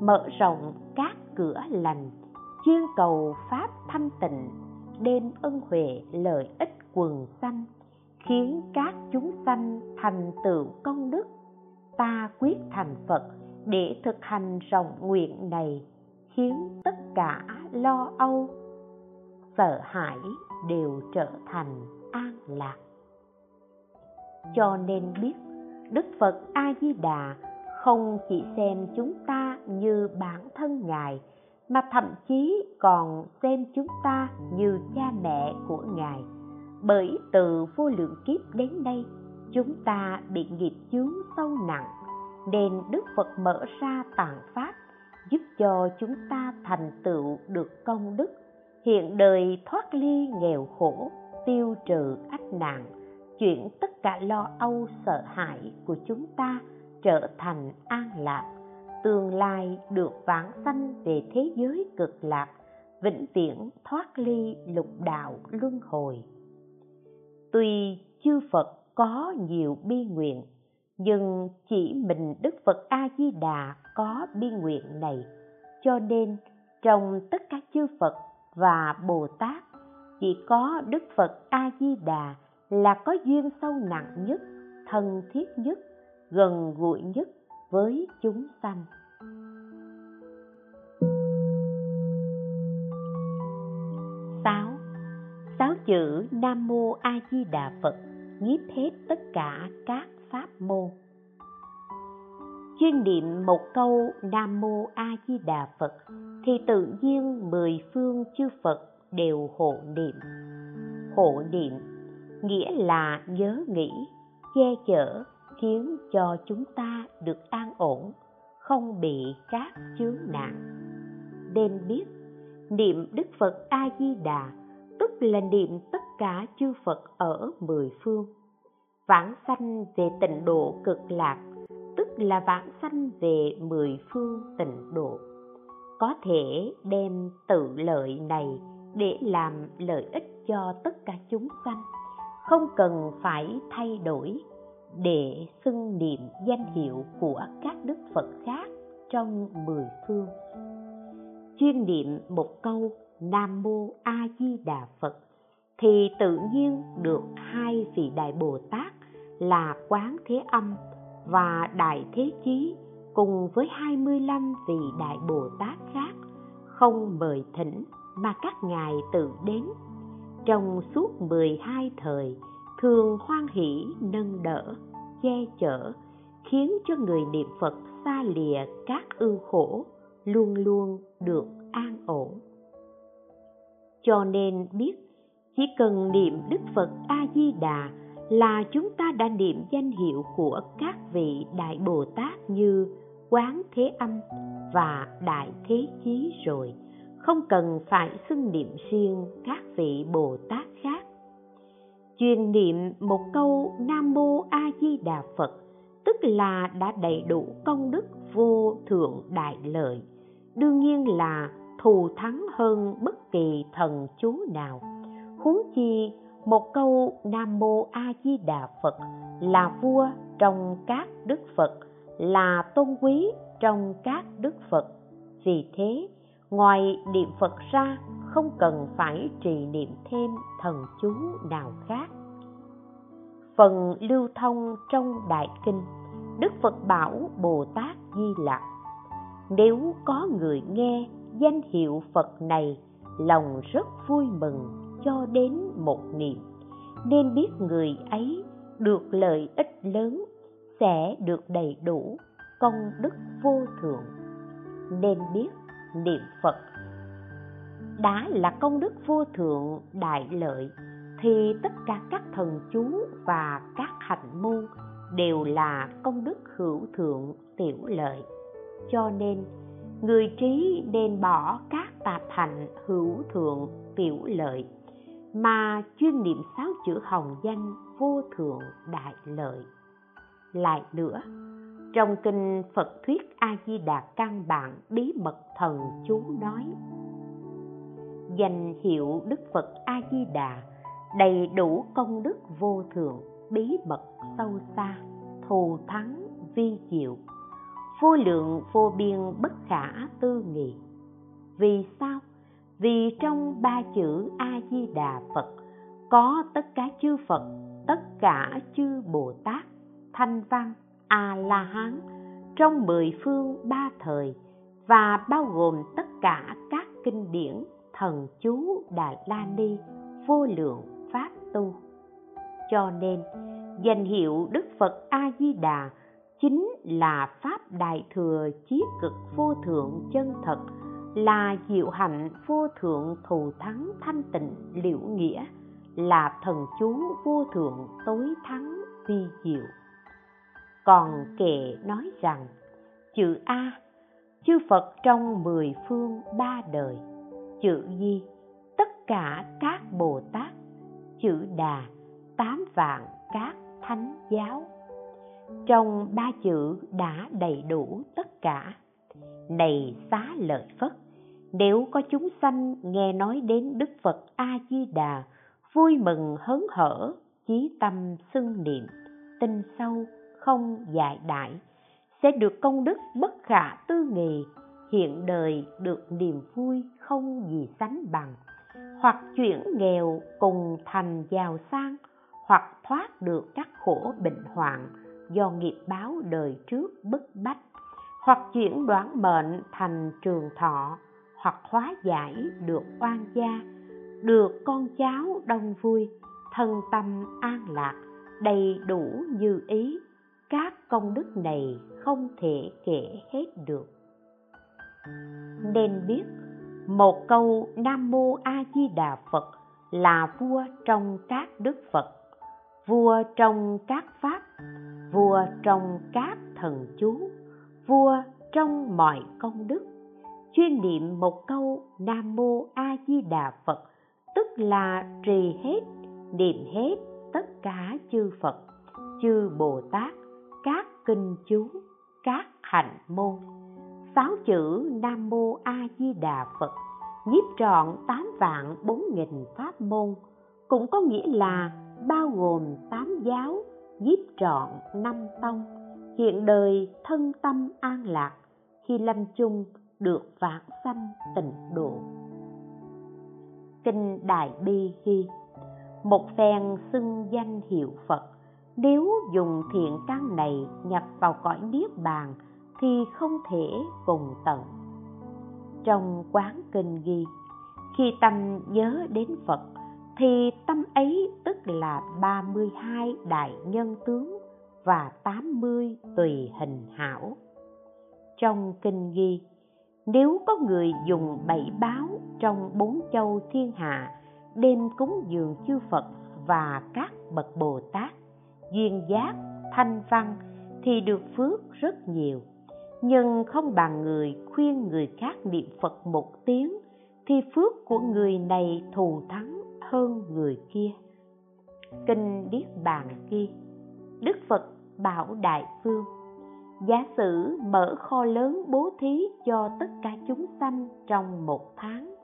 mở rộng các cửa lành chuyên cầu pháp thanh tịnh đêm ân huệ, lợi ích quần sanh, khiến các chúng sanh thành tựu công đức. Ta quyết thành phật để thực hành rộng nguyện này, khiến tất cả lo âu, sợ hãi đều trở thành an lạc. Cho nên biết, đức phật a di đà không chỉ xem chúng ta như bản thân ngài, mà thậm chí còn xem chúng ta như cha mẹ của ngài. Bởi từ vô lượng kiếp đến nay, chúng ta bị nghiệp chướng sâu nặng, nên đức phật mở ra tạng pháp giúp cho chúng ta thành tựu được công đức, hiện đời thoát ly nghèo khổ, tiêu trừ ách nạn, chuyển tất cả lo âu sợ hãi của chúng ta trở thành an lạc, tương lai được vãng sanh về thế giới cực lạc, vĩnh viễn thoát ly lục đạo luân hồi. Tuy chư phật có nhiều bi nguyện, nhưng chỉ mình đức phật a di đà có bi nguyện này. Cho nên trong tất cả chư phật và bồ tát chỉ có đức phật a di đà là có duyên sâu nặng nhất, thân thiết nhất gần gũi nhất với chúng sanh. Sáu. Sáu chữ nam mô a di đà phật nhiếp hết tất cả các pháp môn. Chuyên niệm một câu nam mô a di đà phật thì tự nhiên mười phương chư phật đều hộ niệm. Hộ niệm nghĩa là nhớ nghĩ, che chở khiến cho chúng ta được an ổn, không bị các chướng nạn nên biết, niệm đức phật a di đà tức là niệm tất cả chư phật ở mười phương. Vãng sanh về tịnh độ cực lạc tức là vãng sanh về mười phương tịnh độ. Có thể đem tự lợi này để làm lợi ích cho tất cả chúng sanh, không cần phải thay đổi để xưng niệm danh hiệu của các đức phật khác trong mười phương. Chuyên niệm một câu nam mô a di đà phật thì tự nhiên được hai vị đại bồ tát là quán thế âm và đại thế chí cùng với 25 vị đại bồ tát khác không mời thỉnh mà các ngài tự đến. Trong suốt 12 thời thường hoan hỷ, nâng đỡ, che chở, khiến cho người niệm phật xa lìa các ưu khổ, luôn luôn được an ổn. Cho nên biết, chỉ cần niệm đức phật a di đà là chúng ta đã niệm danh hiệu của các vị đại bồ tát như quán thế âm và đại thế chí rồi. Không cần phải xưng niệm riêng các vị bồ tát khác chuyên niệm một câu nam mô a di đà phật, tức là đã đầy đủ công đức vô thượng đại lợi. Đương nhiên là thù thắng hơn bất kỳ thần chú nào. Huống chi, một câu nam mô a di đà phật là vua trong các đức phật, là tôn quý trong các đức phật. Vì thế ngoài niệm phật ra, không cần phải trì niệm thêm thần chú nào khác. Phần lưu thông trong đại kinh, đức phật bảo bồ tát di lặc, nếu có người nghe danh hiệu phật này, lòng rất vui mừng cho đến một niệm. Nên biết người ấy được lợi ích lớn, sẽ được đầy đủ công đức vô thượng. Nên biết niệm phật. Đã là công đức vô thượng, đại lợi, thì tất cả các thần chú và các hạnh môn đều là công đức hữu thượng, tiểu lợi. Cho nên, người trí nên bỏ các tạp hạnh hữu thượng, tiểu lợi, mà chuyên niệm sáu chữ hồng danh vô thượng, đại lợi. Lại nữa trong kinh phật thuyết a di đà căn bản, bí mật thần chú nói, danh hiệu đức phật a di đà đầy đủ công đức vô thượng, bí mật sâu xa, thù thắng, vi diệu, vô lượng, vô biên, bất khả tư nghị. Vì sao? Vì trong ba chữ a di đà phật có tất cả chư phật, tất cả chư bồ tát thanh văn a la hán, trong mười phương ba thời, và bao gồm tất cả các kinh điển thần chú đà la ni vô lượng pháp tu. Cho nên, danh hiệu đức phật a di đà chính là pháp đại thừa chí cực vô thượng chân thật, là diệu hạnh vô thượng thù thắng thanh tịnh liễu nghĩa, là thần chú vô thượng tối thắng vi diệu còn kệ nói rằng, chữ a, chư phật trong mười phương ba đời. Chữ di, tất cả các bồ tát. Chữ đà, tám vạn các thánh giáo. Trong ba chữ đã đầy đủ tất cả. Này xá lợi phất, nếu có chúng sanh nghe nói đến đức phật a di đà vui mừng hớn hở, chí tâm xưng niệm tinh sâu không dại đại, sẽ được công đức bất khả tư nghì, hiện đời được niềm vui không gì sánh bằng. Hoặc chuyển nghèo cùng thành giàu sang, hoặc thoát được các khổ bệnh hoạn do nghiệp báo đời trước bức bách. Hoặc chuyển đoán mệnh thành trường thọ, hoặc hóa giải được oan gia, được con cháu đông vui, thân tâm an lạc, đầy đủ như ý các công đức này không thể kể hết được. Nên biết, một câu nam mô a di đà phật là vua trong các đức phật, vua trong các pháp, vua trong các thần chú, vua trong mọi công đức. Chuyên niệm một câu nam mô a di đà phật, tức là trì hết, niệm hết tất cả chư phật, chư bồ tát các kinh chú, các hạnh môn. Sáu chữ nam mô a di đà phật, nhiếp trọn tám vạn bốn nghìn pháp môn. Cũng có nghĩa là bao gồm tám giáo, nhiếp trọn năm tông. Hiện đời thân tâm an lạc, khi lâm chung được vãng sanh tịnh độ. Kinh đại bi ghi, một phen xưng danh hiệu phật nếu dùng thiện căn này nhập vào cõi niết bàn thì không thể cùng tận trong quán kinh ghi khi tâm nhớ đến phật thì tâm ấy tức là 32 đại nhân tướng và 80 tùy hình hảo. Trong kinh ghi, nếu có người dùng bảy báo trong bốn châu thiên hạ đêm cúng dường chư Phật và các bậc Bồ Tát, duyên giác, thanh văn thì được phước rất nhiều. Nhưng không bằng người khuyên người khác niệm Phật một tiếng thì phước của người này thù thắng hơn người kia. Kinh Niết Bàn ghi Đức Phật bảo Đại phương: Giả sử mở kho lớn bố thí cho tất cả chúng sanh trong một tháng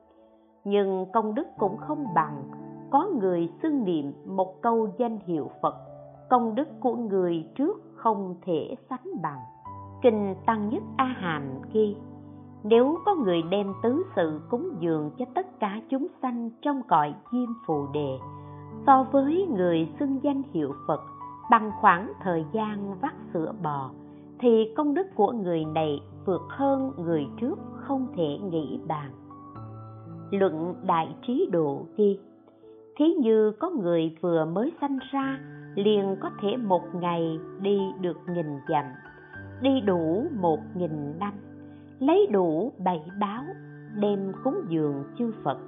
Nhưng công đức cũng không bằng Có người xưng niệm một câu danh hiệu Phật Công đức của người trước không thể sánh bằng. Kinh Tăng Nhất A Hàm ghi, nếu có người đem tứ sự cúng dường cho tất cả chúng sanh trong cõi diêm phù đề, so với người xưng danh hiệu phật bằng khoảng thời gian vắt sữa bò, thì công đức của người này vượt hơn người trước không thể nghĩ bàn. Luận đại trí độ ghi, thí như có người vừa mới sanh ra liền có thể một ngày đi được nghìn dặm, đi đủ một nghìn năm, lấy đủ bảy báo, đem cúng dường chư Phật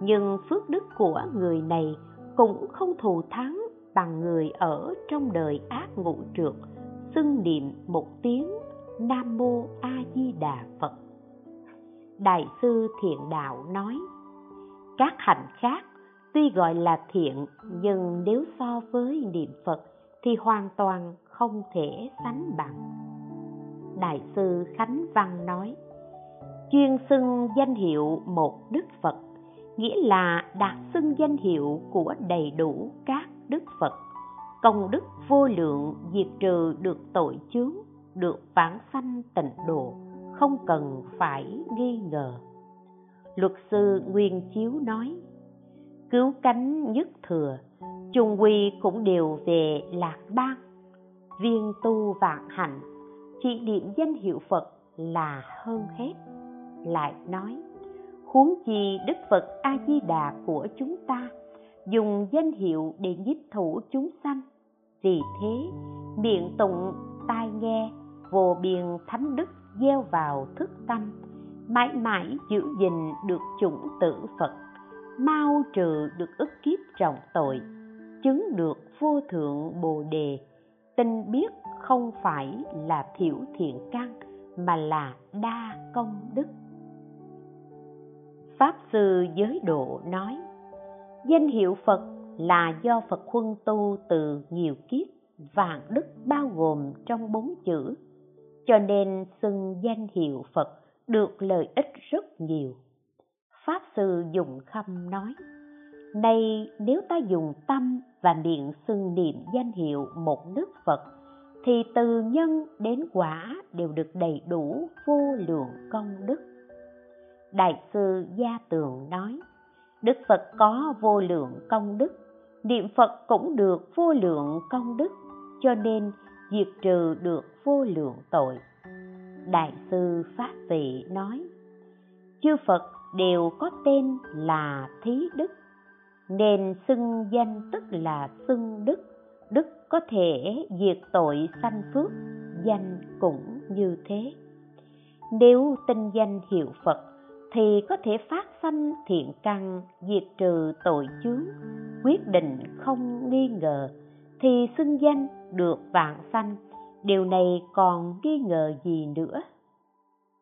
nhưng phước đức của người này cũng không thù thắng bằng người ở trong đời ác ngũ trượt xưng niệm một tiếng Nam Mô A Di Đà Phật. Đại sư Thiện Đạo nói: Các hành khác tuy gọi là thiện, nhưng nếu so với niệm Phật thì hoàn toàn không thể sánh bằng. Đại sư khánh văn nói, chuyên xưng danh hiệu một đức phật, nghĩa là đạt xưng danh hiệu của đầy đủ các đức phật. Công đức vô lượng diệt trừ được tội chướng, được vãng sanh tịnh độ, không cần phải nghi ngờ. Luật sư nguyên chiếu nói cứu cánh nhất thừa chung quy cũng đều về lạc bang viên tu vạn hạnh chỉ niệm danh hiệu Phật là hơn hết. Lại nói, huống chi Đức Phật A-di-đà của chúng ta dùng danh hiệu để nhiếp thủ chúng sanh. Vì thế, miệng tụng, tai nghe, vô biên thánh đức gieo vào thức tâm, mãi mãi giữ gìn được chủng tử Phật, mau trừ được ức kiếp trọng tội, chứng được vô thượng bồ đề, tin biết không phải là thiểu thiện căn mà là đa công đức. Pháp sư giới độ nói danh hiệu phật là do phật huân tu từ nhiều kiếp vạn đức bao gồm trong bốn chữ cho nên xưng danh hiệu phật được lợi ích rất nhiều pháp sư dùng khâm nói nay nếu ta dùng tâm và miệng xưng niệm danh hiệu một đức phật, thì từ nhân đến quả đều được đầy đủ vô lượng công đức. Đại sư gia tường nói, đức phật có vô lượng công đức, niệm phật cũng được vô lượng công đức, cho nên diệt trừ được vô lượng tội. Đại sư pháp vị nói, chư phật đều có tên là thí đức. Nên xưng danh tức là xưng đức đức có thể diệt tội sanh phước, danh cũng như thế. Nếu tinh danh hiệu phật thì có thể phát sanh thiện căn, diệt trừ tội chướng, quyết định không nghi ngờ thì xưng danh được vạn sanh. Điều này còn nghi ngờ gì nữa?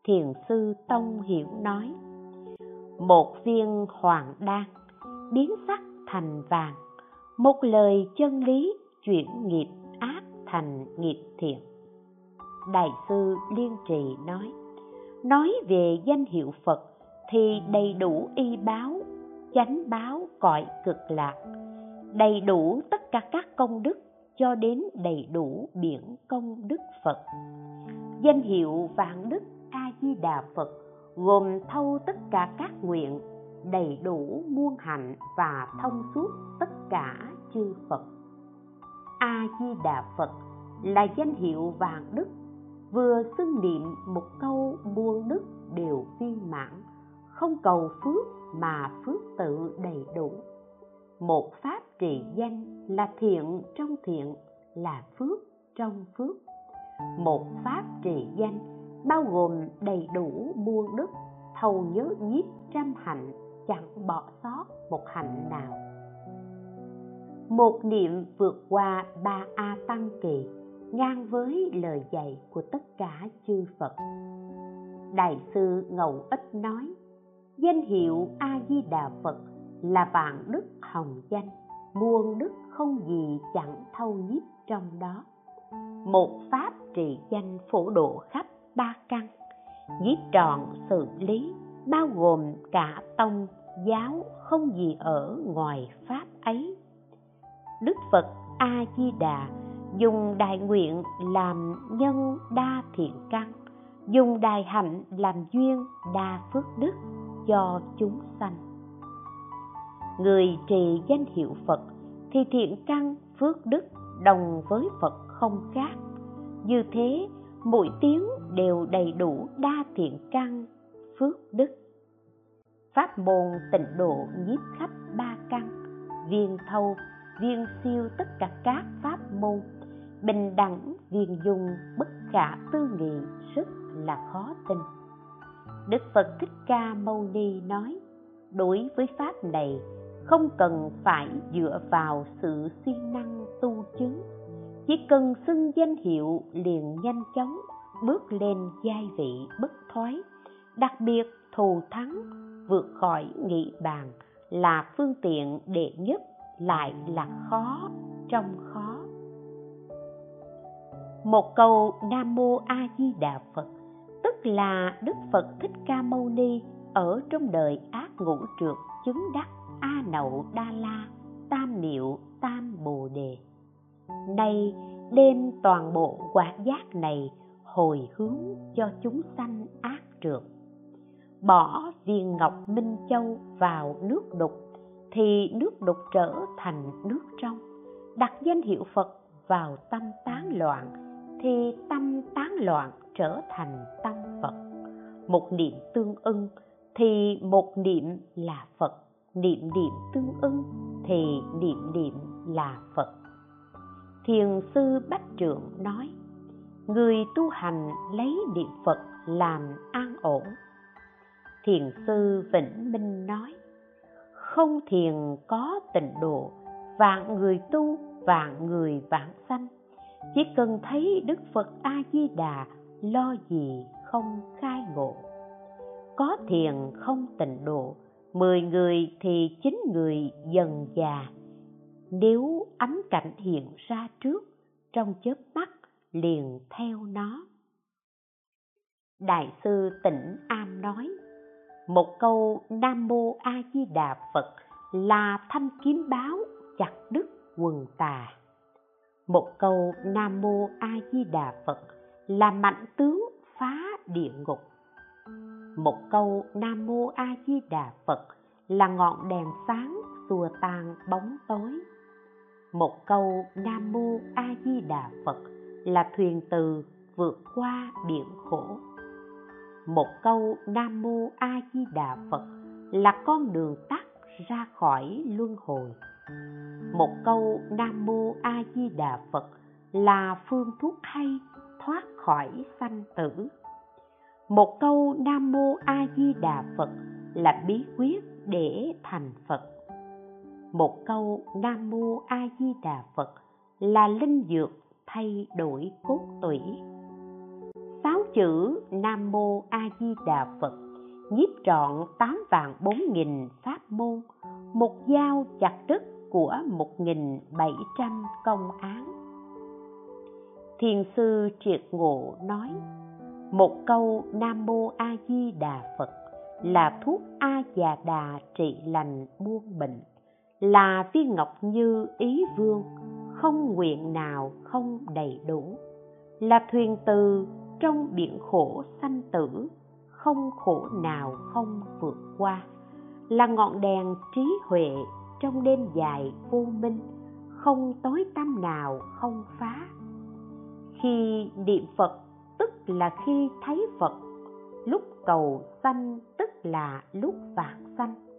Thiền sư tông hiểu nói một viên hoàng đan, biến sắc thành vàng. Một lời chân lý chuyển nghiệp ác thành nghiệp thiện. Đại sư liên trì nói nói về danh hiệu phật thì đầy đủ y báo, chánh báo cõi cực lạc. Đầy đủ tất cả các công đức cho đến đầy đủ biển công đức phật. Danh hiệu vạn đức a di đà phật gồm thâu tất cả các nguyện, đầy đủ muôn hạnh và thông suốt tất cả chư phật. A di đà phật là danh hiệu vàng đức, vừa xưng niệm một câu muôn đức đều viên mãn, không cầu phước mà phước tự đầy đủ. Một pháp trị danh là thiện trong thiện, là phước trong phước. Một pháp trị danh bao gồm đầy đủ muôn đức, thầu nhớ nhiếp trăm hạnh, chẳng bỏ sót một hạnh nào. Một niệm vượt qua ba a tăng kỳ, ngang với lời dạy của tất cả chư phật. Đại sư ngẫu ích nói, danh hiệu a di đà phật là vạn đức hồng danh, muôn đức không gì chẳng thâu nhiếp trong đó. Một pháp trị danh phổ độ khắp ba căn. Giết trọn xử lý, bao gồm cả tông, giáo không gì ở ngoài pháp ấy. Đức phật a di đà dùng đại nguyện làm nhân đa thiện căn, dùng đại hạnh làm duyên đa phước đức cho chúng sanh. Người trì danh hiệu phật thì thiện căn phước đức đồng với phật không khác. Như thế mỗi tiếng đều đầy đủ đa thiện căn, phước đức. Pháp môn tịnh độ nhiếp khắp ba căn, viên thâu, viên siêu tất cả các pháp môn. Bình đẳng, viên dung, bất khả tư nghị, rất là khó tin. Đức phật thích ca mâu ni nói, đối với pháp này, không cần phải dựa vào sự siêng năng tu chứng chỉ cần xưng danh hiệu liền nhanh chóng bước lên giai vị bất thoái. Đặc biệt, thù thắng vượt khỏi nghị bàn là phương tiện đệ nhất, lại là khó trong khó. Một câu nam mô a di đà phật, tức là đức phật thích ca mâu ni ở trong đời ác ngũ trượt chứng đắc a nậu đa la tam niệu tam bồ đề nay đem toàn bộ quả giác này hồi hướng cho chúng sanh ác trượt bỏ viên ngọc minh châu vào nước đục, thì nước đục trở thành nước trong. Đặt danh hiệu phật vào tâm tán loạn, thì tâm tán loạn trở thành tâm phật. Một niệm tương ưng thì một niệm là phật. Niệm niệm tương ưng thì niệm niệm là phật thiền sư bách trượng nói, người tu hành lấy niệm phật làm an ổn. Thiền sư vĩnh minh nói, không thiền có tịnh độ, vạn người tu, vạn người vãng sanh. Chỉ cần thấy đức phật a di đà lo gì không khai ngộ. Có thiền không tịnh độ, mười người thì chín người dần già nếu ánh cảnh hiện ra trước, trong chớp mắt liền theo nó. Đại sư tỉnh am nói, một câu nam mô a di đà phật là thanh kiếm báo chặt đứt quần tà. Một câu nam mô a di đà phật là mạnh tướng phá địa ngục. Một câu nam mô a di đà phật là ngọn đèn sáng xua tan bóng tối một câu nam mô a di đà phật là thuyền từ vượt qua biển khổ. Một câu nam mô a di đà phật là con đường tắt ra khỏi luân hồi. Một câu nam mô a di đà phật là phương thuốc hay thoát khỏi sanh tử. Một câu nam mô a di đà phật là bí quyết để thành phật một câu nam mô a di đà phật là linh dược thay đổi cốt tủy. Sáu chữ nam mô a di đà phật nhiếp trọn tám vạn bốn nghìn pháp môn, một dao chặt đứt của một nghìn bảy trăm công án. Thiền sư triệt ngộ nói, một câu nam mô a di đà phật là thuốc a già đà trị lành buông bệnh là viên ngọc như ý vương, không nguyện nào không đầy đủ. Là thuyền từ trong biển khổ sanh tử, không khổ nào không vượt qua. Là ngọn đèn trí huệ trong đêm dài vô minh, không tối tăm nào không phá. Khi niệm phật, tức là khi thấy phật, lúc cầu sanh tức là lúc vạn sanh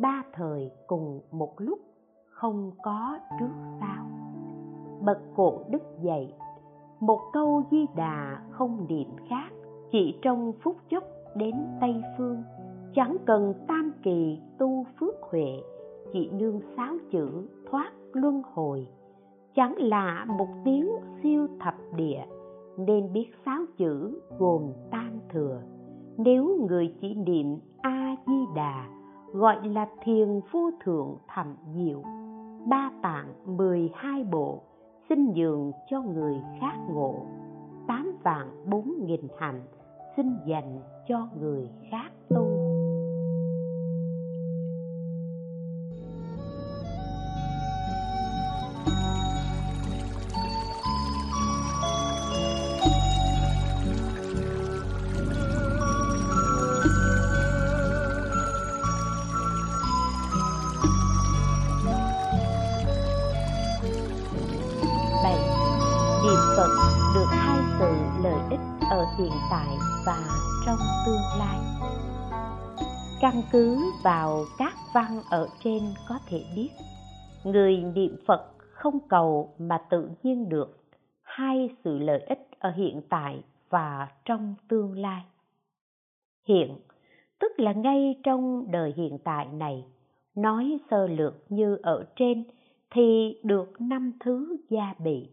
ba thời cùng một lúc không có trước sau. Bậc cổ đức dạy, một câu di đà không niệm khác, chỉ trong phút chốc đến tây phương. Chẳng cần tam kỳ tu phước huệ, chỉ nương sáu chữ thoát luân hồi. Chẳng là một tiếng siêu thập địa, nên biết sáu chữ gồm tam thừa. Nếu người chỉ niệm a di đà gọi là thiền vô thượng thầm diệu. Ba tạng mười hai bộ, xin nhường cho người khác ngộ. Tám vạn bốn nghìn hạnh, xin dành cho người khác tu. Hiện tại và trong tương lai. Căn cứ vào các văn ở trên có thể biết, người niệm Phật không cầu mà tự nhiên được hai sự lợi ích ở hiện tại và trong tương lai. Hiện, tức là ngay trong đời hiện tại này, nói sơ lược như ở trên thì được năm thứ gia bị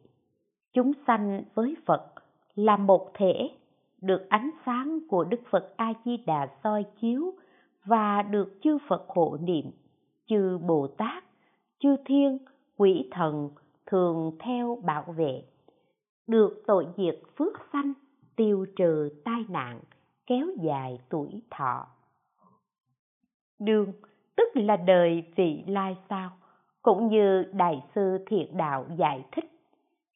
chúng sanh với phật là một thể được ánh sáng của đức phật a di đà soi chiếu và được chư phật hộ niệm, chư bồ tát chư thiên, quỷ thần thường theo bảo vệ, được tội diệt phước sanh, tiêu trừ tai nạn, kéo dài tuổi thọ. Đường tức là đời vị lai sao, cũng như đại sư thiện đạo giải thích,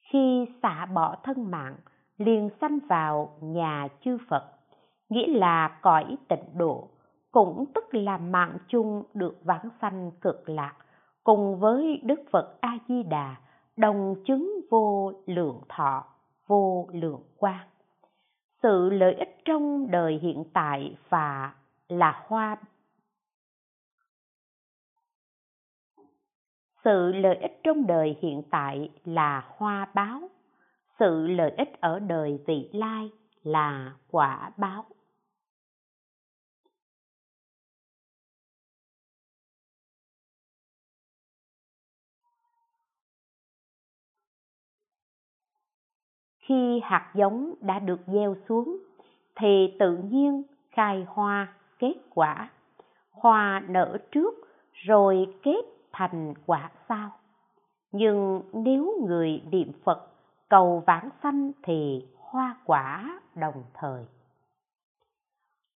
khi xả bỏ thân mạng liền sanh vào nhà chư Phật, nghĩa là cõi tịnh độ, cũng tức là mạng chung được vãng sanh cực lạc, cùng với Đức Phật A-di-đà, đồng chứng vô lượng thọ, vô lượng quang. Sự lợi ích trong đời hiện tại và là hoa sự lợi ích trong đời hiện tại là hoa báo sự lợi ích ở đời vị lai là quả báo khi hạt giống đã được gieo xuống, thì tự nhiên khai hoa kết quả hoa nở trước, rồi kết thành quả sau. nhưng nếu người niệm phật cầu vãng sanh thì hoa quả đồng thời.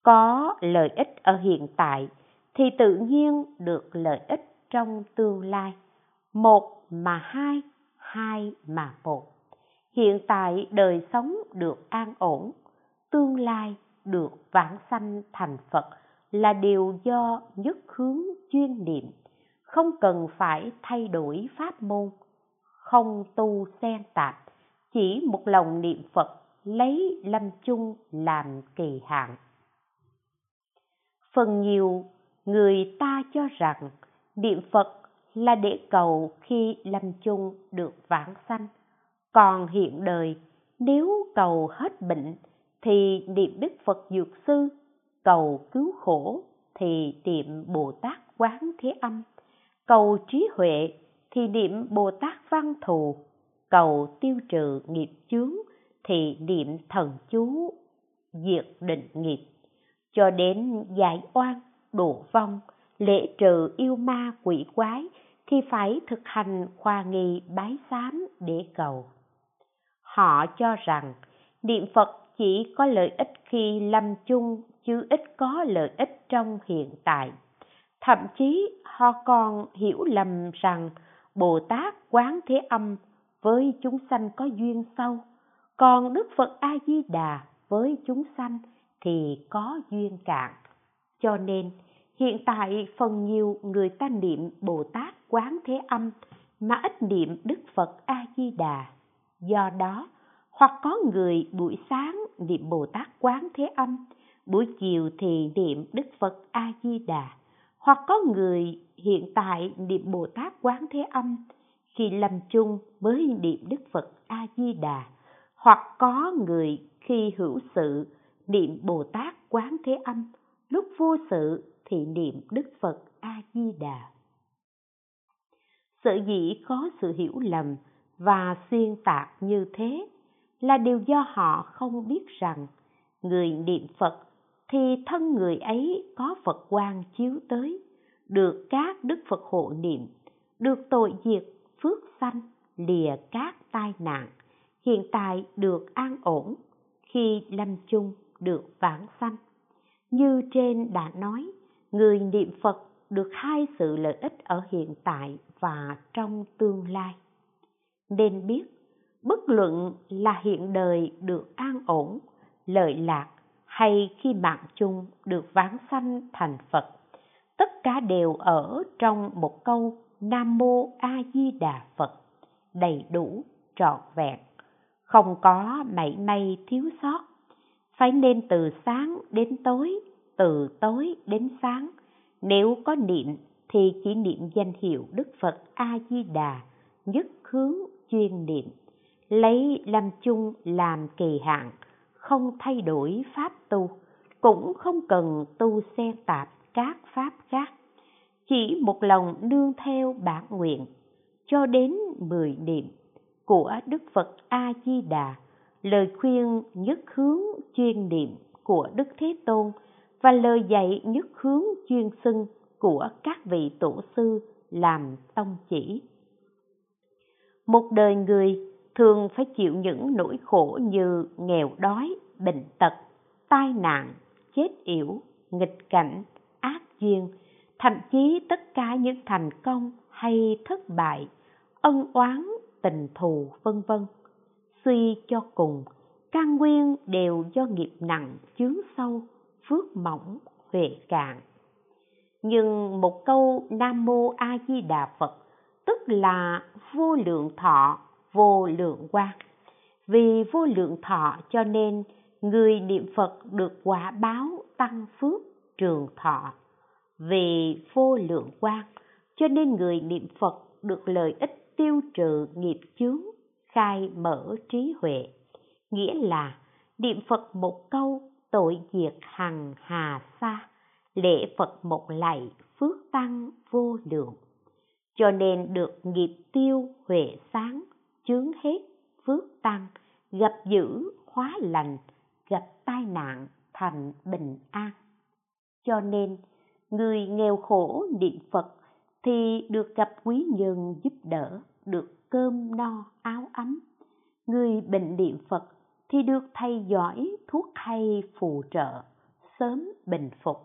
Có lợi ích ở hiện tại thì tự nhiên được lợi ích trong tương lai. Một mà hai hai mà một. Hiện tại đời sống được an ổn, tương lai được vãng sanh thành phật là điều do nhất hướng chuyên niệm. Không cần phải thay đổi pháp môn, không tu xen tạp chỉ một lòng niệm phật lấy lâm chung làm kỳ hạn. Phần nhiều người ta cho rằng niệm phật là để cầu khi lâm chung được vãng sanh. Còn hiện đời, nếu cầu hết bệnh thì niệm đức phật dược sư, cầu cứu khổ thì niệm bồ tát quán thế âm, cầu trí huệ thì niệm bồ tát văn thù cầu tiêu trừ nghiệp chướng thì niệm thần chú diệt định nghiệp. Cho đến giải oan, độ vong, lễ trừ yêu ma quỷ quái thì phải thực hành khoa nghi bái sám để cầu. Họ cho rằng niệm phật chỉ có lợi ích khi lâm chung, chứ ít có lợi ích trong hiện tại. Thậm chí họ còn hiểu lầm rằng bồ tát quán thế âm với chúng sanh có duyên sâu. Còn đức phật a di đà với chúng sanh thì có duyên cạn. Cho nên, hiện tại phần nhiều người ta niệm bồ tát quán thế âm mà ít niệm đức phật a di đà do đó, hoặc có người buổi sáng niệm bồ tát quán thế âm, buổi chiều thì niệm đức phật a di đà hoặc có người hiện tại niệm bồ tát quán thế âm khi lâm chung mới niệm đức phật a di đà hoặc có người khi hữu sự niệm bồ tát quán thế âm, lúc vô sự thì niệm đức phật a di đà sở dĩ có sự hiểu lầm và xuyên tạc như thế là điều do họ không biết rằng người niệm phật thì thân người ấy có phật quan chiếu tới, được các đức phật hộ niệm, được tội diệt phước sanh, lìa các tai nạn, hiện tại được an ổn, khi lâm chung được vãng sanh. Như trên đã nói, người niệm phật được hai sự lợi ích ở hiện tại và trong tương lai. Nên biết, bất luận là hiện đời được an ổn, lợi lạc hay khi mạng chung được vãng sanh thành phật, tất cả đều ở trong một câu nam mô a di đà phật, đầy đủ, trọn vẹn. Không có mảy may thiếu sót. Phải nên từ sáng đến tối, từ tối đến sáng. Nếu có niệm thì chỉ niệm danh hiệu đức phật a di đà, nhất hướng chuyên niệm. Lấy lâm chung làm kỳ hạn, không thay đổi pháp tu, cũng không cần tu xen tạp các pháp khác chỉ một lòng nương theo bản nguyện, cho đến mười niệm của đức phật a di đà lời khuyên nhất hướng chuyên niệm của đức thế tôn và lời dạy nhất hướng chuyên xưng của các vị tổ sư làm tông chỉ. Một đời người thường phải chịu những nỗi khổ như nghèo đói, bệnh tật, tai nạn, chết yểu, nghịch cảnh, ác duyên thậm chí tất cả những thành công hay thất bại, ân oán, tình thù, vân vân. Suy cho cùng, căn nguyên đều do nghiệp nặng chướng sâu, phước mỏng, huệ cạn nhưng một câu nam mô a di đà phật, tức là vô lượng thọ, vô lượng quan vì vô lượng thọ cho nên người niệm phật được quả báo tăng phước trường thọ vì vô lượng quan cho nên người niệm phật được lợi ích tiêu trừ nghiệp chướng, khai mở trí huệ. Nghĩa là niệm phật một câu, tội diệt hằng hà xa lễ phật một lạy, phước tăng vô lượng. Cho nên được nghiệp tiêu huệ sáng, chướng hết, phước tăng, gặp dữ hóa lành, gặp tai nạn thành bình an. Cho nên người nghèo khổ niệm phật thì được gặp quý nhân giúp đỡ, được cơm no, áo ấm. Người bệnh niệm phật thì được thầy giỏi thuốc hay phù trợ, sớm bình phục.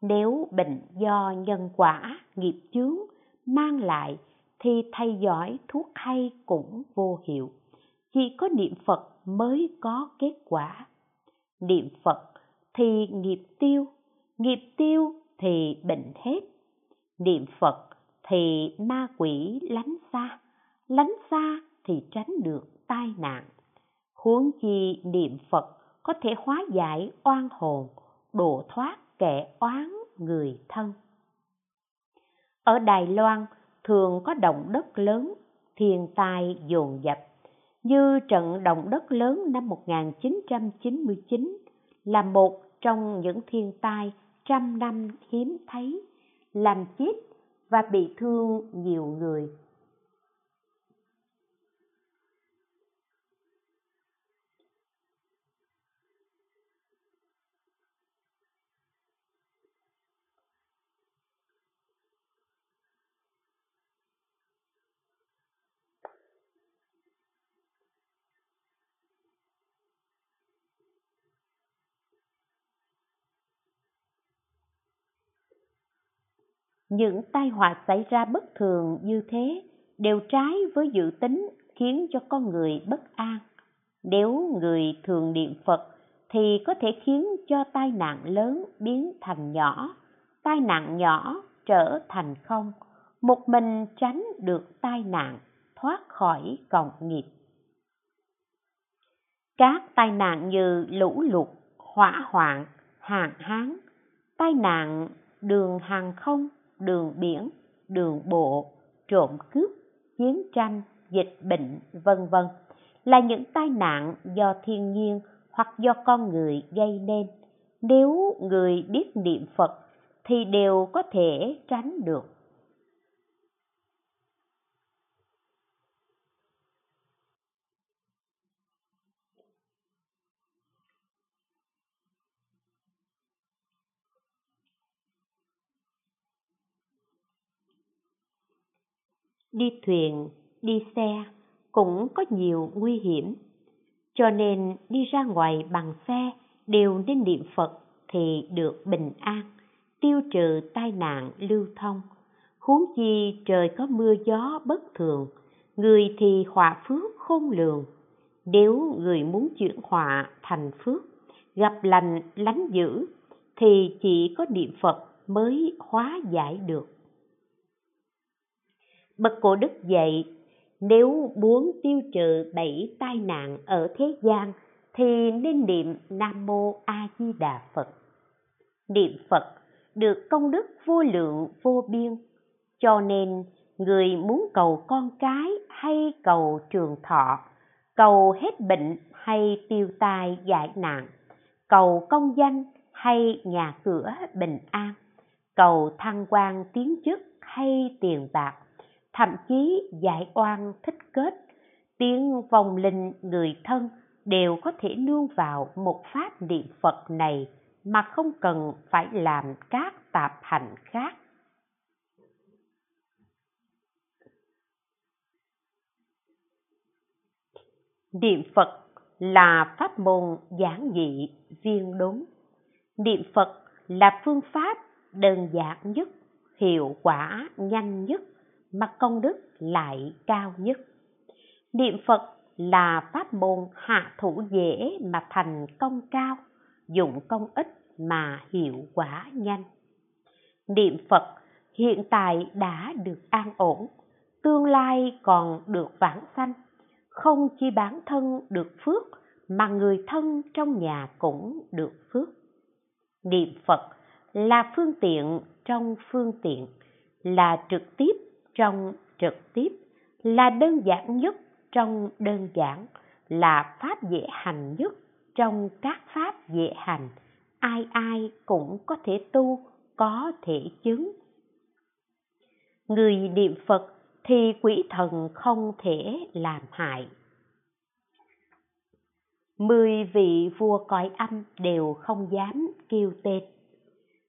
Nếu bệnh do nhân quả, nghiệp chướng mang lại thì thầy giỏi thuốc hay cũng vô hiệu. Chỉ có niệm phật mới có kết quả. Niệm phật thì nghiệp tiêu nghiệp tiêu thì bệnh hết niệm phật thì ma quỷ lánh xa lánh xa thì tránh được tai nạn. Huống chi niệm phật có thể hóa giải oan hồn, độ thoát kẻ oán người thân. Ở đài loan thường có động đất lớn, thiên tai dồn dập. Như trận động đất lớn năm 1999 là một trong những thiên tai trăm năm hiếm thấy, làm chết và bị thương nhiều người. Những tai họa xảy ra bất thường như thế đều trái với dự tính, khiến cho con người bất an. Nếu người thường niệm phật thì có thể khiến cho tai nạn lớn biến thành nhỏ. Tai nạn nhỏ trở thành không. Một mình tránh được tai nạn, thoát khỏi còng nghiệp. Các tai nạn như lũ lụt, hỏa hoạn, hạn hán, tai nạn đường hàng không đường biển, đường bộ, trộm cướp, chiến tranh, dịch bệnh, vân vân là những tai nạn do thiên nhiên hoặc do con người gây nên. Nếu người biết niệm Phật thì đều có thể tránh được. Đi thuyền, đi xe cũng có nhiều nguy hiểm. Cho nên đi ra ngoài bằng xe đều nên niệm phật thì được bình an, tiêu trừ tai nạn lưu thông. Huống chi trời có mưa gió bất thường, người thì họa phước khôn lường. Nếu người muốn chuyển họa thành phước, gặp lành lánh dữ thì chỉ có niệm phật mới hóa giải được. Bậc cổ đức dạy, nếu muốn tiêu trừ bảy tai nạn ở thế gian thì nên niệm Nam Mô A Di Đà Phật. Niệm Phật được công đức vô lượng vô biên, cho nên người muốn cầu con cái hay cầu trường thọ, cầu hết bệnh hay tiêu tai giải nạn, cầu công danh hay nhà cửa bình an, cầu thăng quan tiến chức hay tiền bạc thậm chí giải oan thích kết. Tiếng vòng linh người thân đều có thể nương vào một pháp niệm phật này mà không cần phải làm các tạp hành khác. Niệm phật là pháp môn giản dị viên đúng. Niệm phật là phương pháp đơn giản nhất, hiệu quả nhanh nhất mà công đức lại cao nhất. Niệm phật là pháp môn hạ thủ dễ mà thành công cao, dụng công ít mà hiệu quả nhanh. Niệm phật hiện tại đã được an ổn, tương lai còn được vãng sanh. Không chỉ bản thân được phước, mà người thân trong nhà cũng được phước. Niệm phật là phương tiện trong phương tiện, là trực tiếp trong trực tiếp là đơn giản nhất trong đơn giản, là pháp dễ hành nhất trong các pháp dễ hành. Ai ai cũng có thể tu, có thể chứng. Người niệm phật thì quỷ thần không thể làm hại. Mười vị vua cõi âm đều không dám kêu tên.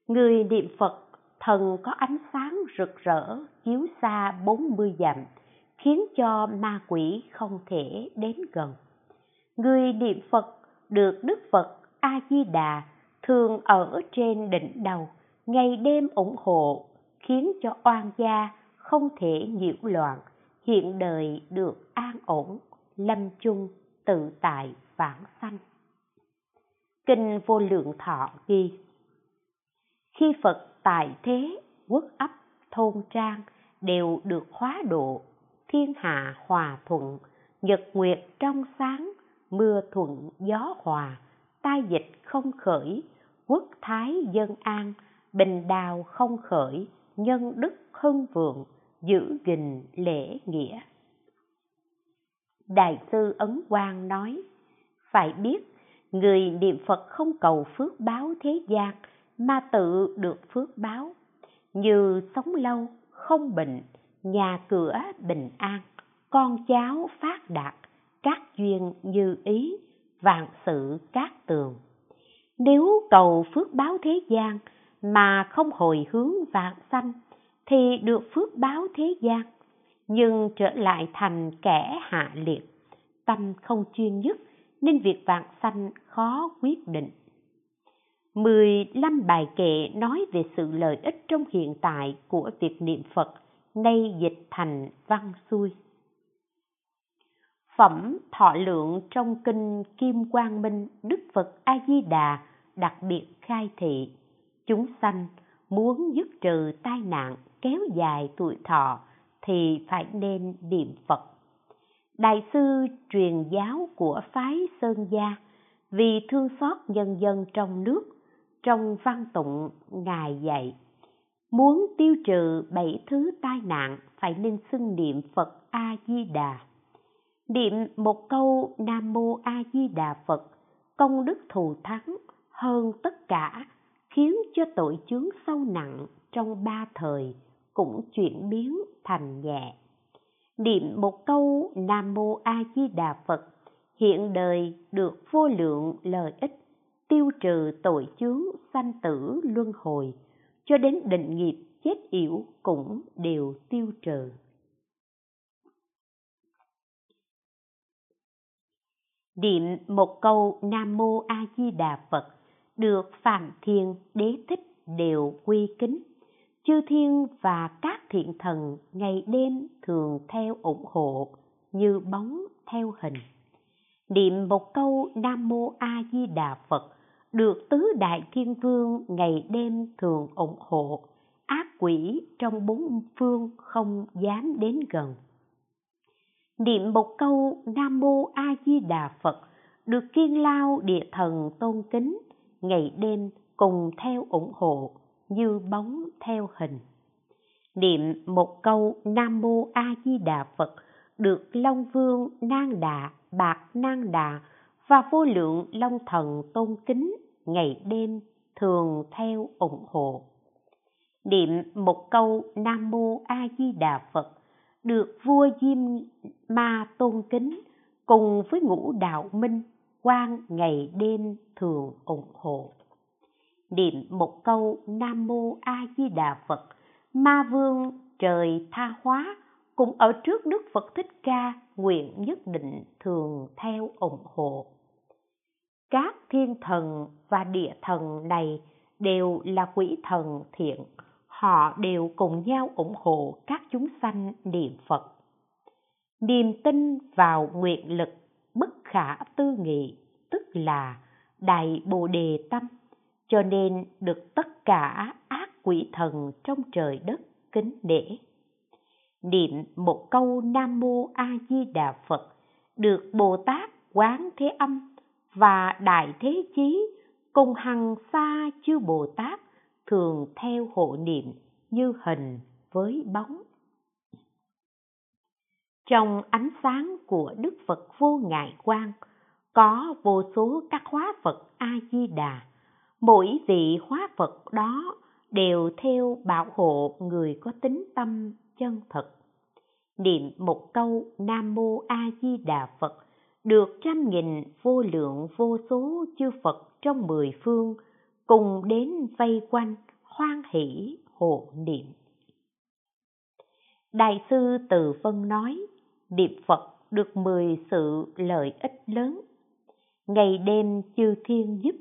Người niệm phật thần có ánh sáng rực rỡ chiếu xa 40 dặm, khiến cho ma quỷ không thể đến gần. Người niệm Phật được Đức Phật A Di Đà thường ở trên đỉnh đầu, ngày đêm ủng hộ, khiến cho oan gia không thể nhiễu loạn, hiện đời được an ổn, lâm chung tự tại vãng sanh. Kinh vô lượng thọ ghi Khi Phật tại thế, quốc ấp, thôn trang đều được hóa độ. Thiên hạ hòa thuận, nhật nguyệt trong sáng, mưa thuận gió hòa, tai dịch không khởi, quốc thái dân an, bình đào không khởi, nhân đức hưng vượng, giữ gìn lễ nghĩa. Đại sư ấn quang nói, phải biết, người niệm phật không cầu phước báo thế gian mà tự được phước báo. Như sống lâu, không bệnh, nhà cửa bình an, con cháu phát đạt, các duyên như ý, vạn sự cát tường. Nếu cầu phước báo thế gian mà không hồi hướng vạn sanh, thì được phước báo thế gian, nhưng trở lại thành kẻ hạ liệt. Tâm không chuyên nhất nên việc vạn sanh khó quyết định. 15 bài kệ nói về sự lợi ích trong hiện tại của việc niệm Phật, nay dịch thành văn xuôi. Phẩm thọ lượng trong kinh Kim Quang Minh Đức Phật A Di Đà đặc biệt khai thị chúng sanh muốn dứt trừ tai nạn kéo dài tuổi thọ thì phải nên niệm Phật. Đại sư truyền giáo của phái Sơn Gia vì thương xót nhân dân trong nước trong văn tụng ngài dạy, muốn tiêu trừ bảy thứ tai nạn, phải nên xưng niệm phật a di đà niệm một câu nam mô a di đà phật, công đức thù thắng hơn tất cả, khiến cho tội chướng sâu nặng trong ba thời cũng chuyển biến thành nhẹ. Niệm một câu nam mô a di đà phật, hiện đời được vô lượng lợi ích tiêu trừ tội chướng, sanh tử, luân hồi, cho đến định nghiệp, chết yểu cũng đều tiêu trừ. Niệm một câu nam mô a di đà phật được phạm thiên đế thích đều quy kính. Chư thiên và các thiện thần ngày đêm thường theo ủng hộ như bóng theo hình. Niệm một câu nam mô a di đà phật được tứ đại thiên vương ngày đêm thường ủng hộ, ác quỷ trong bốn phương không dám đến gần. Niệm một câu nam mô a di đà phật, được kiên lao địa thần tôn kính, ngày đêm cùng theo ủng hộ như bóng theo hình. Niệm một câu nam mô a di đà phật, được long vương nang đà, bạc nang đà và vô lượng long thần tôn kính ngày đêm thường theo ủng hộ. Niệm một câu nam mô a di đà phật được vua diêm ma tôn kính cùng với ngũ đạo minh quan ngày đêm thường ủng hộ. Niệm một câu nam mô a di đà phật, ma vương trời tha hóa cũng ở trước đức phật thích ca nguyện nhất định thường theo ủng hộ các thiên thần và địa thần này đều là quỷ thần thiện. Họ đều cùng nhau ủng hộ các chúng sanh niệm phật. Niềm tin vào nguyện lực bất khả tư nghị, tức là đại bồ đề tâm, cho nên được tất cả ác quỷ thần trong trời đất kính nể. Niệm một câu nam mô a di đà phật được bồ tát quán thế âm và đại thế chí cùng hằng xa chư bồ tát thường theo hộ niệm như hình với bóng. Trong ánh sáng của đức phật vô ngại quang, có vô số các hóa phật a di đà mỗi vị hóa phật đó đều theo bảo hộ người có tính tâm chân thật. Niệm một câu nam mô a di đà phật được trăm nghìn vô lượng vô số chư phật trong mười phương cùng đến vây quanh, hoan hỷ, hộ niệm. Đại sư từ vân nói, niệm phật được mười sự lợi ích lớn. Ngày đêm chư thiên giúp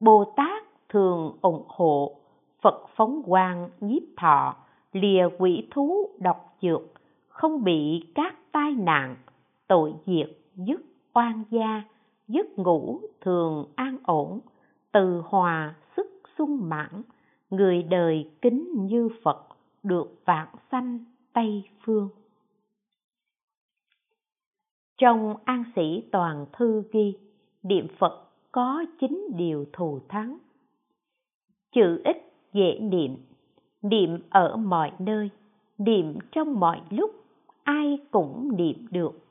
bồ tát thường ủng hộ, phật phóng quang nhiếp thọ, lìa quỷ thú độc dược, không bị các tai nạn, tội diệt dứt oan gia giấc ngủ thường an ổn, từ hòa sức sung mãn, người đời kính như phật, được vạn sanh tây phương. Trong an sĩ toàn thư ghi, niệm phật có chín điều thù thắng. Chữ ít dễ niệm niệm ở mọi nơi, niệm trong mọi lúc, ai cũng niệm được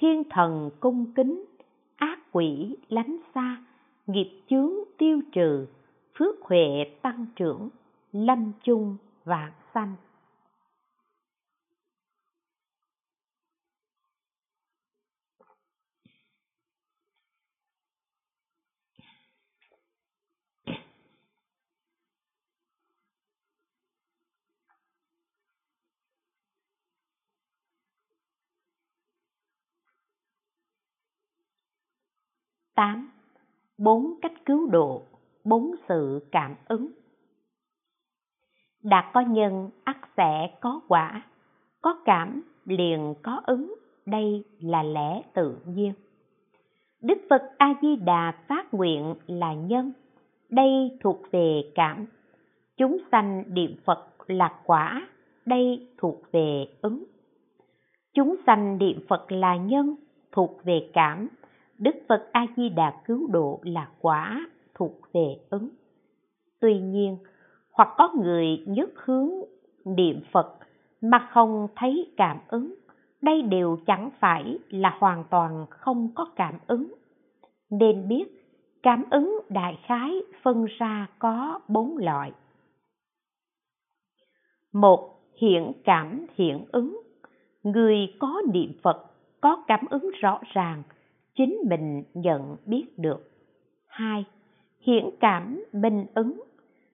thiên thần cung kính, ác quỷ lánh xa, nghiệp chướng tiêu trừ, phước huệ tăng trưởng, lâm chung vạn sanh. Tám, bốn cách cứu độ, bốn sự cảm ứng. Đạt có nhân ắt sẽ có quả, có cảm liền có ứng, đây là lẽ tự nhiên. Đức phật a di đà phát nguyện là nhân, đây thuộc về cảm. Chúng sanh niệm phật là quả, đây thuộc về ứng. Chúng sanh niệm phật là nhân, thuộc về cảm đức phật a di đà cứu độ là quả thuộc về ứng. Tuy nhiên, hoặc có người nhất hướng niệm phật mà không thấy cảm ứng, đây đều chẳng phải là hoàn toàn không có cảm ứng. Nên biết, cảm ứng đại khái phân ra có bốn loại. Một hiện cảm hiện ứng. Người có niệm phật có cảm ứng rõ ràng chính mình nhận biết được. Hai hiện cảm minh ứng.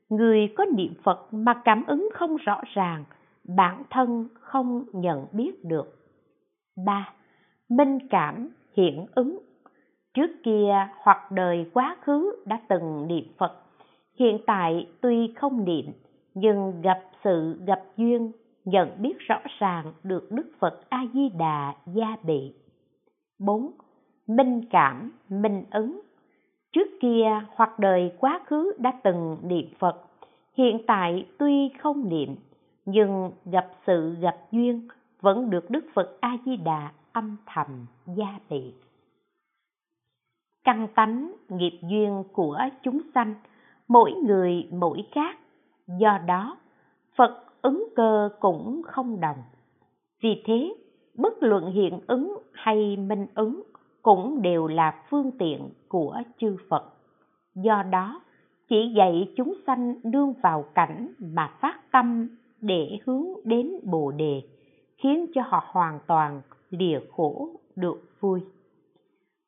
Người có niệm phật mà cảm ứng không rõ ràng, bản thân không nhận biết được. Ba, minh cảm hiện ứng. Trước kia hoặc đời quá khứ đã từng niệm phật, hiện tại tuy không niệm, nhưng gặp sự gặp duyên, nhận biết rõ ràng được đức phật a di đà gia bị. Bốn minh cảm, minh ứng. Trước kia, hoặc đời quá khứ đã từng niệm phật. Hiện tại tuy không niệm, nhưng gặp sự gặp duyên, vẫn được đức phật a di đà âm thầm gia bị căn tánh, nghiệp duyên của chúng sanh, mỗi người, mỗi khác. Do đó, phật ứng cơ cũng không đồng. Vì thế, bất luận hiện ứng hay minh ứng cũng đều là phương tiện của chư Phật. Do đó, chỉ dạy chúng sanh đương vào cảnh mà phát tâm để hướng đến Bồ đề, khiến cho họ hoàn toàn lìa khổ được vui.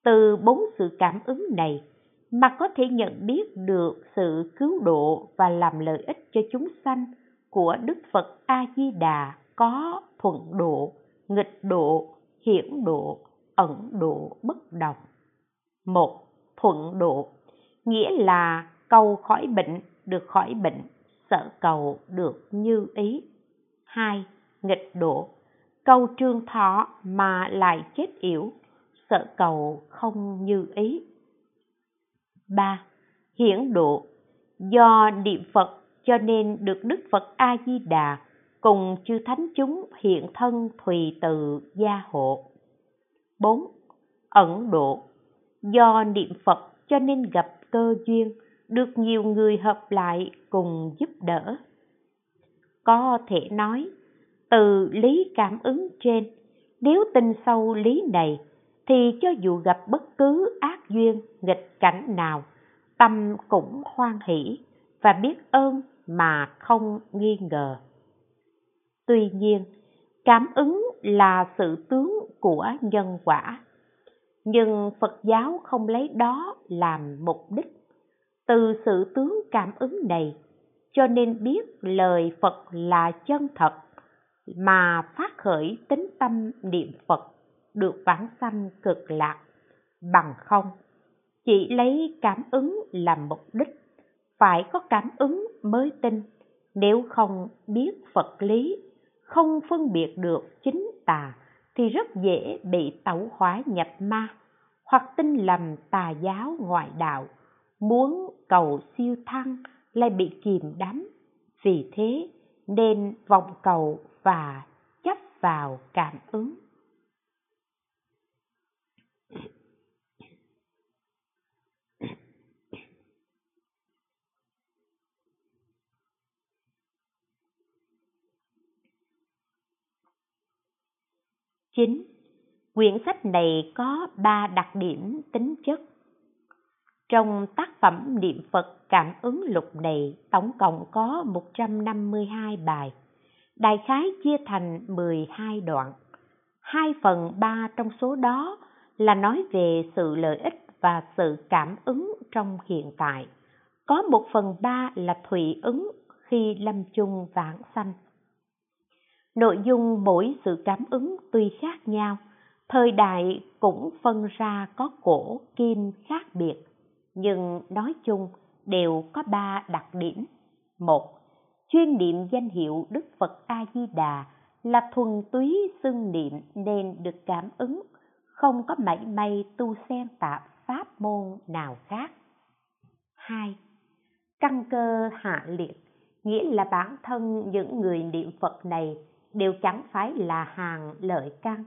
Từ bốn sự cảm ứng này mà có thể nhận biết được sự cứu độ và làm lợi ích cho chúng sanh của Đức Phật A Di Đà có thuận độ, nghịch độ, hiển độ ẩn độ bất đồng. Một, thuận độ, nghĩa là cầu khỏi bệnh được khỏi bệnh, sợ cầu được như ý. Hai, nghịch độ, cầu trương thọ mà lại chết yểu, sợ cầu không như ý. Ba, hiển độ, do niệm Phật cho nên được Đức Phật A Di Đà cùng chư thánh chúng hiện thân thùy từ gia hộ. 4. Ẩn độ Do niệm Phật cho nên gặp cơ duyên, được nhiều người hợp lại cùng giúp đỡ. Có thể nói, từ lý cảm ứng trên, nếu tin sâu lý này, thì cho dù gặp bất cứ ác duyên, nghịch cảnh nào, tâm cũng hoan hỷ và biết ơn mà không nghi ngờ. Tuy nhiên, cảm ứng là sự tướng của nhân quả. Nhưng phật giáo không lấy đó làm mục đích. Từ sự tướng cảm ứng này, cho nên biết lời phật là chân thật, mà phát khởi tính tâm niệm phật được vãng sanh cực lạc, bằng không, chỉ lấy cảm ứng làm mục đích. Phải có cảm ứng mới tin, nếu không biết phật lý không phân biệt được chính tà thì rất dễ bị tẩu hỏa nhập ma, hoặc tin lầm tà giáo ngoại đạo, muốn cầu siêu thăng lại bị kìm đắm. Vì thế, nên vọng cầu và chấp vào cảm ứng. 9. Quyển sách này có 3 đặc điểm tính chất. Trong tác phẩm niệm Phật cảm ứng lục này, tổng cộng có 152 bài. Đại khái chia thành 12 đoạn. 2 phần 3 trong số đó là nói về sự lợi ích và sự cảm ứng trong hiện tại. Có 1 phần 3 là thủy ứng khi lâm chung vãng sanh. Nội dung mỗi sự cảm ứng tuy khác nhau, thời đại cũng phân ra có cổ kim khác biệt, nhưng nói chung đều có ba đặc điểm. Một, chuyên niệm danh hiệu Đức Phật A Di Đà là thuần túy xưng niệm nên được cảm ứng, không có mảy may tu xen tạp pháp môn nào khác. hai, Căn cơ hạ liệt, nghĩa là bản thân những người niệm Phật này đều chẳng phải là hàng lợi căn,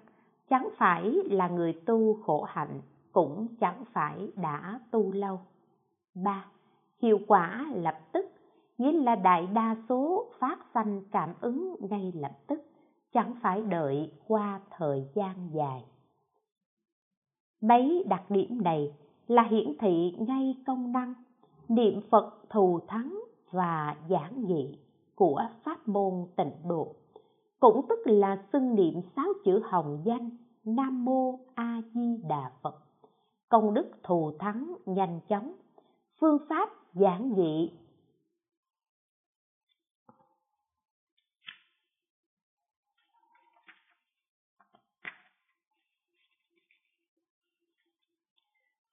chẳng phải là người tu khổ hạnh, cũng chẳng phải đã tu lâu. Ba, Hiệu quả lập tức, nghĩa là đại đa số phát sanh cảm ứng ngay lập tức, chẳng phải đợi qua thời gian dài. Mấy đặc điểm này là hiển thị ngay công năng niệm Phật thù thắng và giảng dị của pháp môn tịnh độ cũng tức là xưng niệm sáu chữ hồng danh Nam Mô A Di Đà Phật. Công đức thù thắng nhanh chóng, phương pháp giản dị.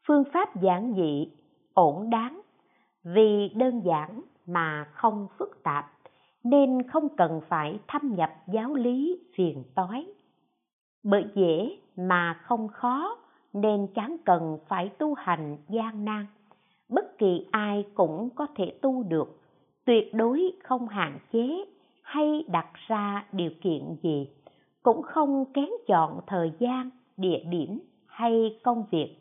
Phương pháp giản dị ổn đáng vì đơn giản mà không phức tạp nên không cần phải thâm nhập giáo lý phiền toái. Bởi dễ mà không khó, nên chẳng cần phải tu hành gian nan. Bất kỳ ai cũng có thể tu được, tuyệt đối không hạn chế hay đặt ra điều kiện gì, cũng không kén chọn thời gian, địa điểm hay công việc.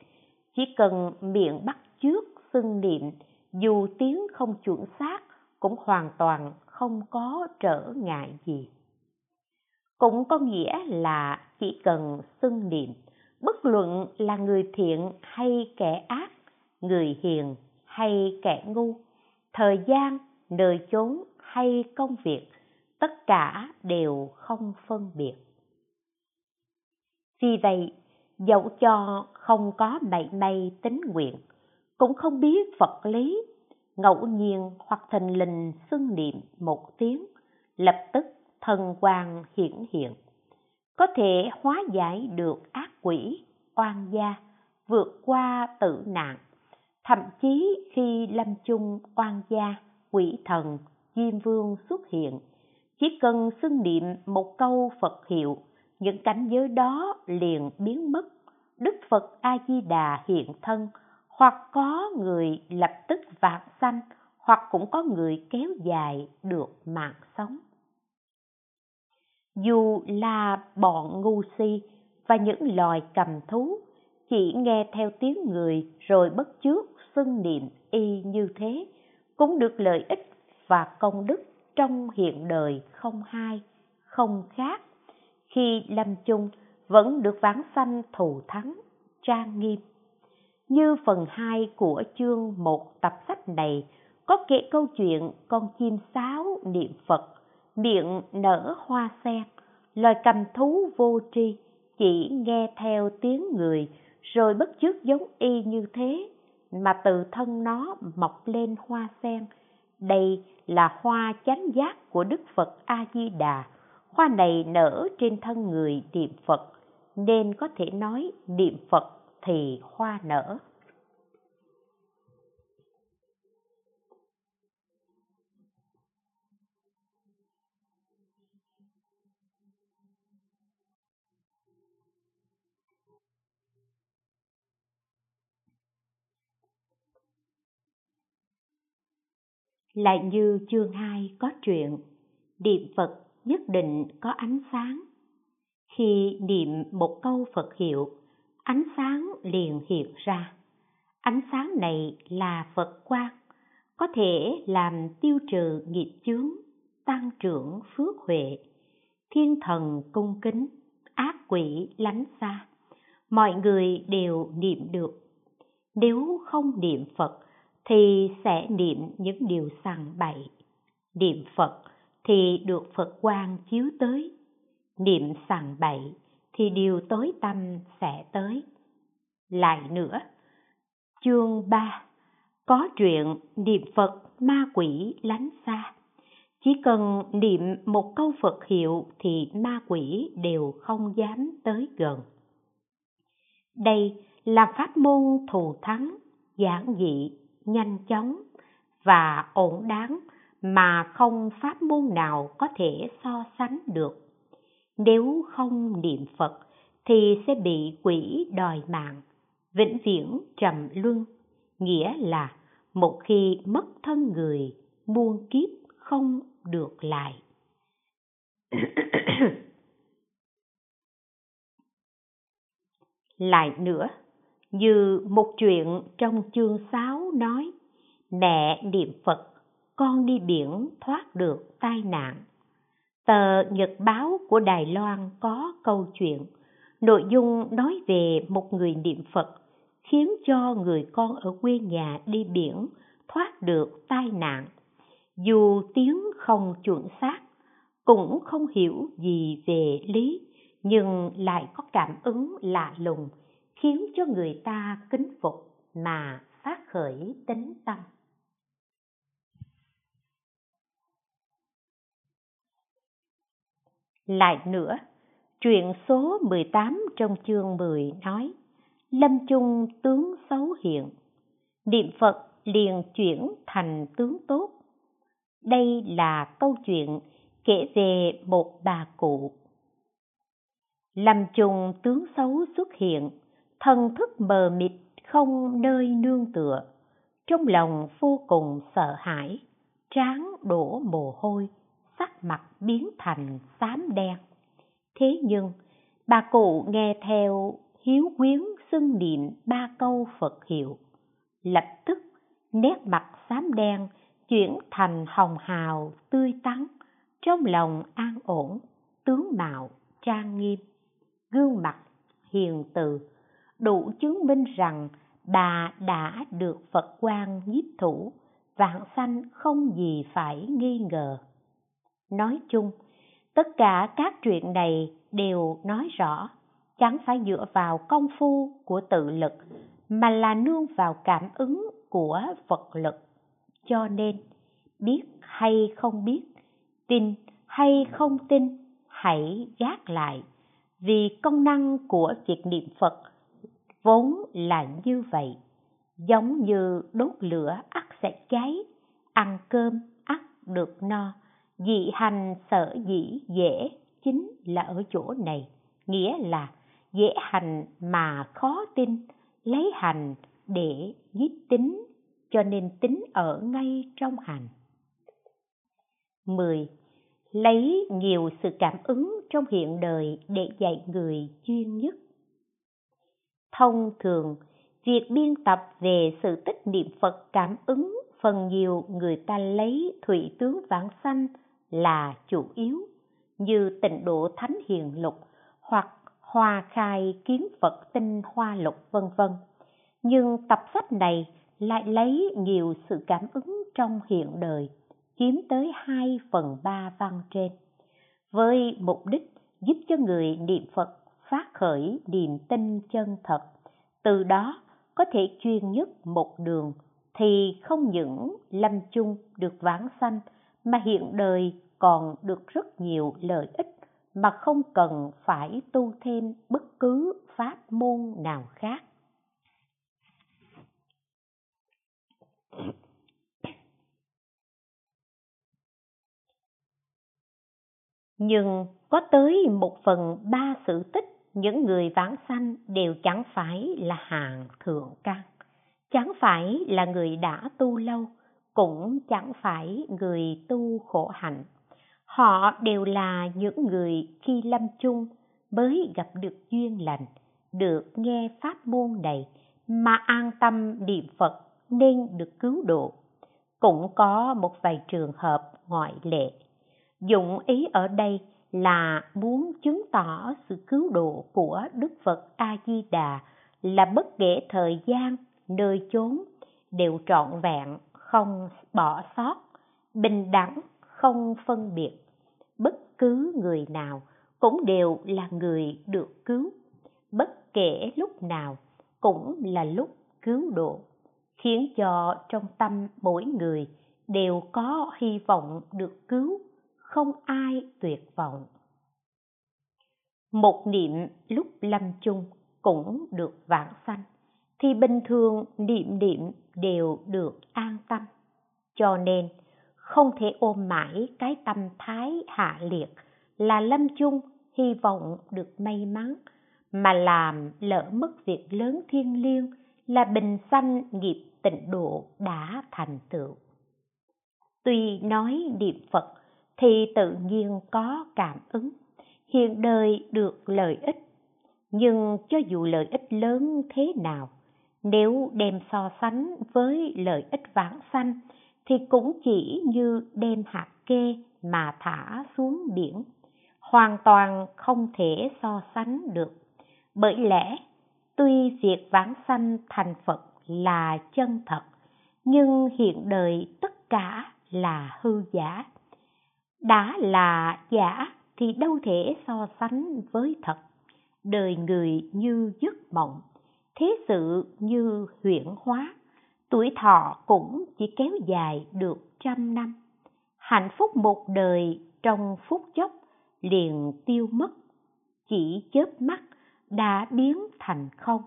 Chỉ cần miệng bắt trước xưng niệm, dù tiếng không chuẩn xác cũng hoàn toàn không có trở ngại gì. Cũng có nghĩa là chỉ cần xưng niệm, bất luận là người thiện hay kẻ ác, người hiền hay kẻ ngu, thời gian, nơi chốn hay công việc, tất cả đều không phân biệt. Vì vậy, dẫu cho không có mảy may tính nguyện, cũng không biết vật lý ngẫu nhiên hoặc thình lình xưng niệm một tiếng, lập tức thần quang hiển hiện. Có thể hóa giải được ác quỷ, oan gia, vượt qua tử nạn. Thậm chí khi lâm chung oan gia, quỷ thần diêm vương xuất hiện, chỉ cần xưng niệm một câu phật hiệu, những cảnh giới đó liền biến mất. Đức phật a di đà hiện thân hoặc có người lập tức vạn sanh, hoặc cũng có người kéo dài được mạng sống. Dù là bọn ngu si và những loài cầm thú, chỉ nghe theo tiếng người rồi bất chước xưng niệm y như thế, cũng được lợi ích và công đức trong hiện đời không hai, không khác, khi lâm chung vẫn được vãng sanh thù thắng, trang nghiêm như phần 2 của chương một tập sách này có kể câu chuyện con chim sáo niệm Phật, miệng nở hoa sen, loài cầm thú vô tri, chỉ nghe theo tiếng người rồi bất chước giống y như thế mà từ thân nó mọc lên hoa sen. Đây là hoa chánh giác của Đức Phật A Di Đà. Hoa này nở trên thân người niệm Phật nên có thể nói niệm Phật thì hoa nở. lại như chương 2 có chuyện niệm Phật nhất định có ánh sáng. Khi niệm một câu Phật hiệu, ánh sáng liền hiện ra. Ánh sáng này là Phật quang, có thể làm tiêu trừ nghiệp chướng, tăng trưởng phước huệ. Thiên thần cung kính, ác quỷ lánh xa mọi người đều niệm được nếu không niệm phật thì sẽ niệm những điều sằng bậy niệm phật thì được phật quang chiếu tới niệm sằng bậy thì điều tối tâm sẽ tới. Lại nữa, chương 3 có chuyện niệm phật ma quỷ lánh xa. Chỉ cần niệm một câu phật hiệu thì ma quỷ đều không dám tới gần. Đây là pháp môn thù thắng, giản dị, nhanh chóng và ổn đáng mà không pháp môn nào có thể so sánh được nếu không niệm phật thì sẽ bị quỷ đòi mạng, vĩnh viễn trầm luân, nghĩa là một khi mất thân người, muôn kiếp không được lại. [coughs] Lại nữa, như một chuyện trong chương 6 nói, mẹ niệm phật, con đi biển thoát được tai nạn tờ nhật báo của đài loan có câu chuyện, nội dung nói về một người niệm phật khiến cho người con ở quê nhà đi biển thoát được tai nạn. Dù tiếng không chuẩn xác, cũng không hiểu gì về lý, nhưng lại có cảm ứng lạ lùng khiến cho người ta kính phục mà phát khởi tính tâm. Lại nữa, chuyện số 18 trong chương 10 nói, lâm chung tướng xấu hiện niệm phật liền chuyển thành tướng tốt. Đây là câu chuyện kể về một bà cụ. Lâm chung tướng xấu xuất hiện thần thức mờ mịt, không nơi nương tựa, trong lòng vô cùng sợ hãi trán đổ mồ hôi sắc mặt biến thành xám đen. Thế nhưng, bà cụ nghe theo hiếu quyến xưng niệm ba câu phật hiệu, lập tức nét mặt xám đen chuyển thành hồng hào tươi tắn, trong lòng an ổn, tướng mạo trang nghiêm, gương mặt hiền từ, đủ chứng minh rằng bà đã được phật quan nhiếp thủ, vạn sanh không gì phải nghi ngờ nói chung, tất cả các chuyện này đều nói rõ. Chẳng phải dựa vào công phu của tự lực, mà là nương vào cảm ứng của phật lực. Cho nên, biết hay không biết, tin hay không tin, hãy gác lại. Vì công năng của việc niệm phật vốn là như vậy, giống như đốt lửa ắt sẽ cháy, ăn cơm ắt được no dị hành sở dĩ dễ chính là ở chỗ này nghĩa là dễ hành mà khó tin lấy hành để giết tính cho nên tính ở ngay trong hành 10. Lấy nhiều sự cảm ứng trong hiện đời để dạy người chuyên nhất. Thông thường, việc biên tập về sự tích niệm Phật cảm ứng phần nhiều người ta lấy thủy tướng vãng sanh là chủ yếu như tịnh độ thánh hiền lục hoặc hoa khai kiến Phật tinh hoa lục vân vân. Nhưng tập sách này lại lấy nhiều sự cảm ứng trong hiện đời, chiếm tới 2 phần 3 văn trên, với mục đích giúp cho người niệm Phật phát khởi niềm tin chân thật, từ đó có thể chuyên nhất một đường thì không những lâm chung được vãng sanh mà hiện đời còn được rất nhiều lợi ích mà không cần phải tu thêm bất cứ pháp môn nào khác. Nhưng có tới một phần ba sự tích những người vãng sanh đều chẳng phải là hạng thượng căn, chẳng phải là người đã tu lâu cũng chẳng phải người tu khổ hạnh. Họ đều là những người khi lâm chung mới gặp được duyên lành được nghe pháp môn này mà an tâm niệm phật nên được cứu độ. Cũng có một vài trường hợp ngoại lệ. Dụng ý ở đây là muốn chứng tỏ sự cứu độ của Đức Phật A Di Đà là bất kể thời gian, nơi chốn đều trọn vẹn, không bỏ sót, bình đẳng, không phân biệt. Bất cứ người nào cũng đều là người được cứu, bất kể lúc nào cũng là lúc cứu độ, khiến cho trong tâm mỗi người đều có hy vọng được cứu, không ai tuyệt vọng. Một niệm lúc lâm chung cũng được vãng sanh, thì bình thường niệm niệm đều được an tâm. Cho nên, không thể ôm mãi cái tâm thái hạ liệt là lâm chung hy vọng được may mắn, mà làm lỡ mất việc lớn thiêng liêng là bình sanh nghiệp tịnh độ đã thành tựu. Tuy nói niệm Phật thì tự nhiên có cảm ứng, hiện đời được lợi ích, nhưng cho dù lợi ích lớn thế nào, nếu đem so sánh với lợi ích vãng sanh thì cũng chỉ như đem hạt kê mà thả xuống biển, hoàn toàn không thể so sánh được. Bởi lẽ, tuy việc vãng sanh thành Phật là chân thật, nhưng hiện đời tất cả là hư giả. Đã là giả thì đâu thể so sánh với thật. Đời người như giấc mộng, thế sự như huyễn hóa, tuổi thọ cũng chỉ kéo dài được trăm năm. Hạnh phúc một đời trong phút chốc liền tiêu mất, chỉ chớp mắt đã biến thành không.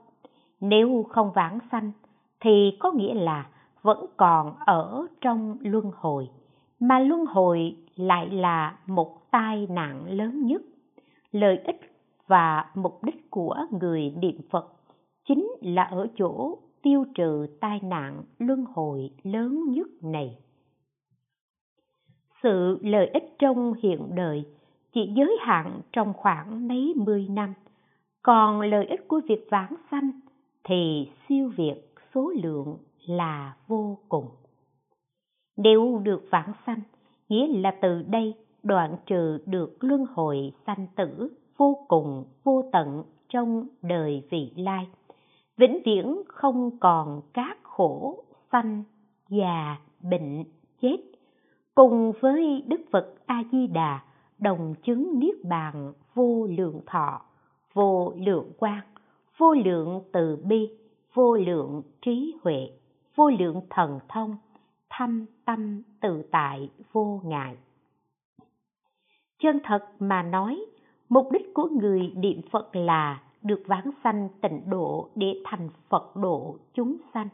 Nếu không vãng sanh thì có nghĩa là vẫn còn ở trong luân hồi, mà luân hồi lại là một tai nạn lớn nhất. Lợi ích và mục đích của người niệm Phật chính là ở chỗ tiêu trừ tai nạn luân hồi lớn nhất này. Sự lợi ích trong hiện đời chỉ giới hạn trong khoảng mấy mươi năm, còn lợi ích của việc vãng sanh thì siêu việt số lượng là vô cùng. Nếu được vãng sanh, nghĩa là từ đây đoạn trừ được luân hồi sanh tử vô cùng vô tận trong đời vị lai vĩnh viễn không còn các khổ, sanh, già, bệnh, chết. Cùng với đức phật a di đà đồng chứng niết bàn, vô lượng thọ, vô lượng quan vô lượng từ bi, vô lượng trí huệ, vô lượng thần thông, thâm tâm tự tại vô ngại. Chân thật mà nói, mục đích của người niệm phật là được vãng sanh tịnh độ để thành phật độ chúng sanh.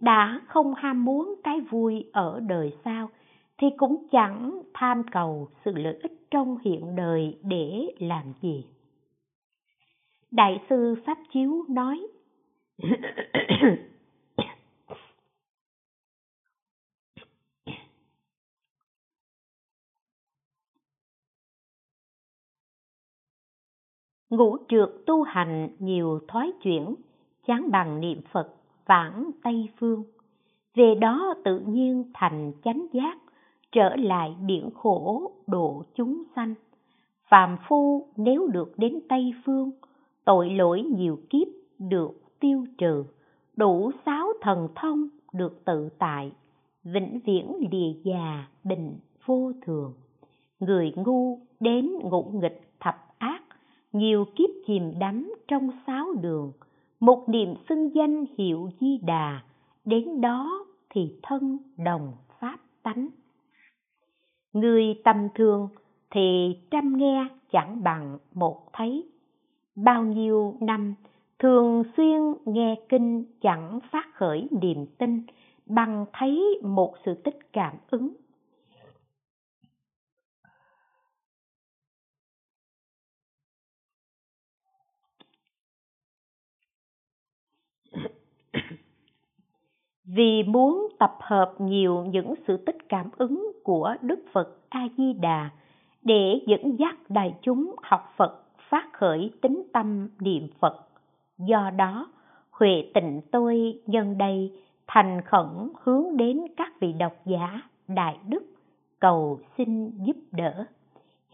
Đã không ham muốn cái vui ở đời sau thì cũng chẳng tham cầu sự lợi ích trong hiện đời để làm gì. Đại sư pháp chiếu nói ngũ trượt tu hành nhiều thoái chuyển, chán bằng niệm phật, vãng tây phương. Về đó tự nhiên thành chánh giác, trở lại biển khổ độ chúng sanh. Phàm phu nếu được đến tây phương, tội lỗi nhiều kiếp được tiêu trừ, đủ sáu thần thông được tự tại, vĩnh viễn lìa già bình vô thường. Người ngu đến ngũ nghịch nhiều kiếp chìm đắm trong sáu đường, một niệm xưng danh hiệu di đà, đến đó thì thân đồng pháp tánh. Người tầm thường thì trăm nghe chẳng bằng một thấy. Bao nhiêu năm thường xuyên nghe kinh chẳng phát khởi niềm tin bằng thấy một sự tích cảm ứng. Vì muốn tập hợp nhiều những sự tích cảm ứng của Đức Phật A Di Đà để dẫn dắt đại chúng học Phật phát khởi tính tâm niệm Phật. Do đó, Huệ tịnh tôi nhân đây thành khẩn hướng đến các vị độc giả đại đức cầu xin giúp đỡ.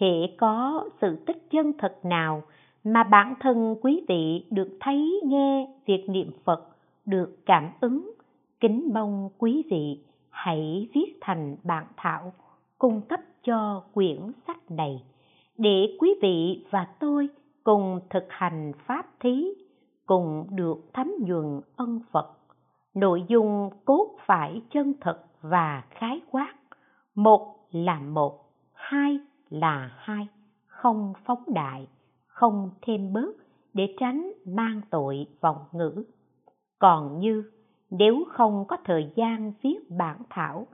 hệ có sự tích chân thật nào mà bản thân quý vị được thấy nghe việc niệm phật được cảm ứng kính mong quý vị hãy viết thành bản thảo cung cấp cho quyển sách này để quý vị và tôi cùng thực hành pháp thí, cùng được thấm nhuần ân phật. Nội dung cốt phải chân thật và khái quát, một là một, hai là hai, không phóng đại, không thêm bớt để tránh mang tội vọng ngữ. Còn như nếu không có thời gian viết bản thảo,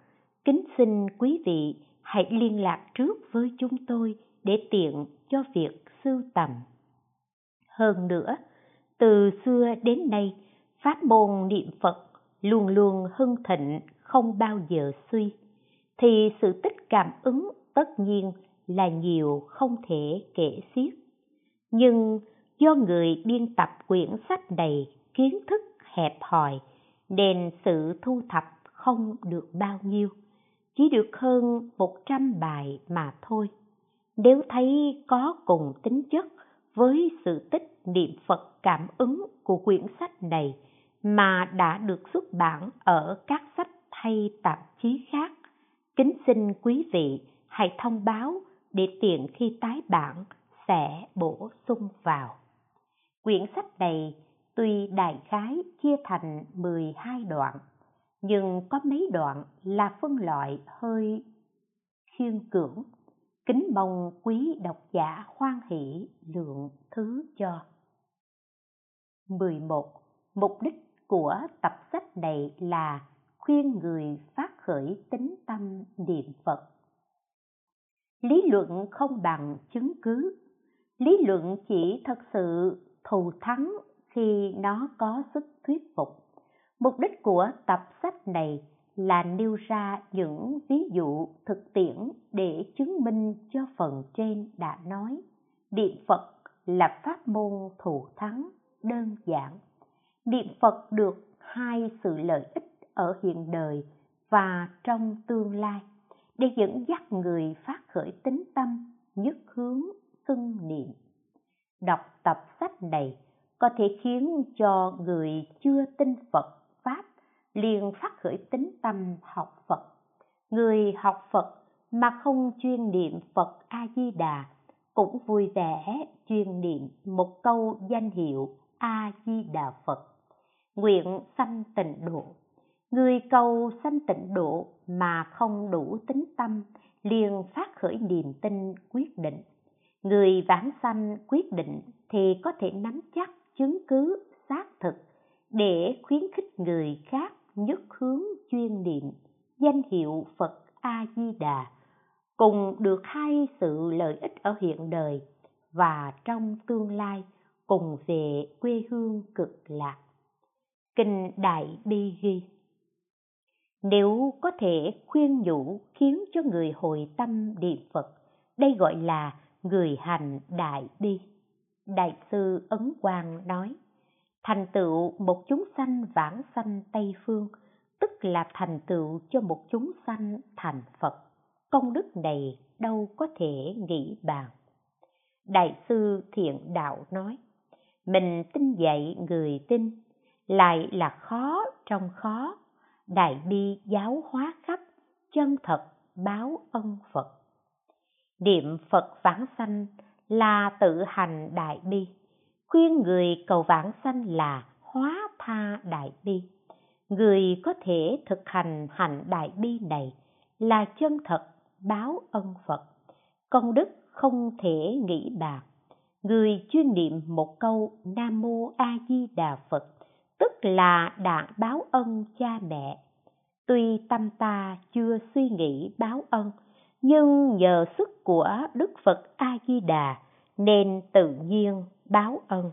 kính xin quý vị hãy liên lạc trước với chúng tôi để tiện cho việc sưu tầm. Hơn nữa, từ xưa đến nay pháp môn niệm phật luôn luôn hưng thịnh, không bao giờ suy. Thì sự tích cảm ứng tất nhiên là nhiều không thể kể xiết. Nhưng do người biên tập quyển sách này kiến thức hẹp hòi nên sự thu thập không được bao nhiêu, chỉ được hơn một trăm bài mà thôi. Nếu thấy có cùng tính chất với sự tích niệm phật cảm ứng của quyển sách này mà đã được xuất bản ở các sách hay tạp chí khác, kính xin quý vị hãy thông báo để tiện khi tái bản sẽ bổ sung vào. Quyển sách này tuy đại khái chia thành 12 đoạn, nhưng có mấy đoạn là phân loại hơi khiên cưỡng kính mong quý độc giả hoan hỷ lượng thứ cho 11. Mục đích của tập sách này là khuyên người phát khởi tính tâm niệm Phật. Lý luận không bằng chứng cứ. Lý luận chỉ thật sự thù thắng khi nó có sức thuyết phục. Mục đích của tập sách này là nêu ra những ví dụ thực tiễn để chứng minh cho phần trên đã nói. Niệm Phật là pháp môn thù thắng, đơn giản. Niệm Phật được hai sự lợi ích ở hiện đời và trong tương lai, để dẫn dắt người phát khởi tính tâm, nhất hướng xưng niệm. Đọc tập sách này có thể khiến cho người chưa tin Phật Pháp liền phát khởi tính tâm học Phật. Người học Phật mà không chuyên niệm Phật A-di-đà cũng vui vẻ chuyên niệm một câu danh hiệu A-di-đà Phật. Nguyện sanh tịnh độ. Người cầu sanh tịnh độ mà không đủ tính tâm liền phát khởi niềm tin quyết định. Người vãng sanh quyết định thì có thể nắm chắc chứng cứ xác thực để khuyến khích người khác nhất hướng chuyên niệm danh hiệu Phật A Di Đà cùng được hai sự lợi ích ở hiện đời và trong tương lai cùng về quê hương cực lạc. Kinh Đại Bi ghi Nếu có thể khuyên nhủ khiến cho người hồi tâm niệm Phật, đây gọi là người hành Đại Bi. Đại sư Ấn Quang nói, thành tựu một chúng sanh vãng sanh Tây Phương, tức là thành tựu cho một chúng sanh thành Phật. Công đức này đâu có thể nghĩ bàn. Đại sư Thiện Đạo nói, mình tin dạy người tin, lại là khó trong khó, đại bi giáo hóa khắp, chân thật báo ân Phật. Niệm Phật vãng sanh là tự hành đại bi. Khuyên người cầu vãng sanh là hóa tha đại bi. Người có thể thực hành hành đại bi này là chân thật, báo ân phật. Công đức không thể nghĩ bạc người chuyên niệm một câu nam mô a di đà phật, tức là đã báo ân cha mẹ. Tuy tâm ta chưa suy nghĩ báo ân nhưng nhờ sức của đức phật a di đà nên tự nhiên báo ân.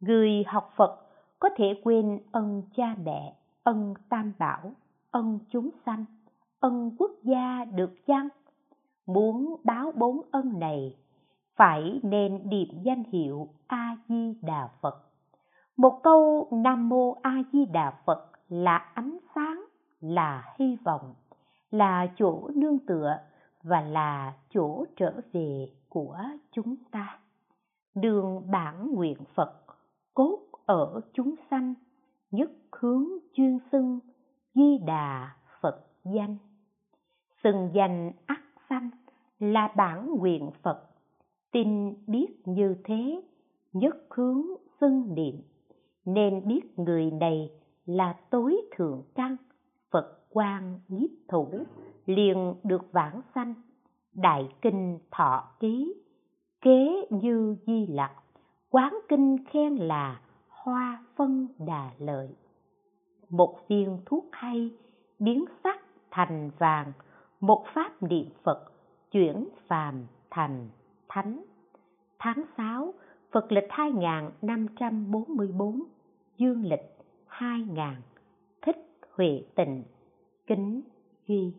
Người học phật có thể quên ân cha mẹ, ân tam bảo, ân chúng sanh, ân quốc gia được chăng? Muốn báo bốn ân này, phải nên điệp danh hiệu a di đà phật. Một câu nam mô a di đà phật là ánh sáng, là hy vọng là chỗ nương tựa và là chỗ trở về của chúng ta. Đường bản nguyện phật cốt ở chúng sanh, nhất hướng chuyên xưng di đà phật danh. Xưng danh ắt sanh là bản nguyện phật, tin biết như thế, nhất hướng xưng niệm. Nên biết người này là tối thượng căn, phật quan nhiếp thủ, liền được vãng sanh. Đại kinh thọ ký, kế như di lặc, quán kinh khen là hoa phân đà lợi. Một viên thuốc hay, biến sắc thành vàng, một pháp niệm phật chuyển phàm thành thánh. Tháng 6 Phật lịch 2544 dương lịch 2000 thích huệ tịnh kính duy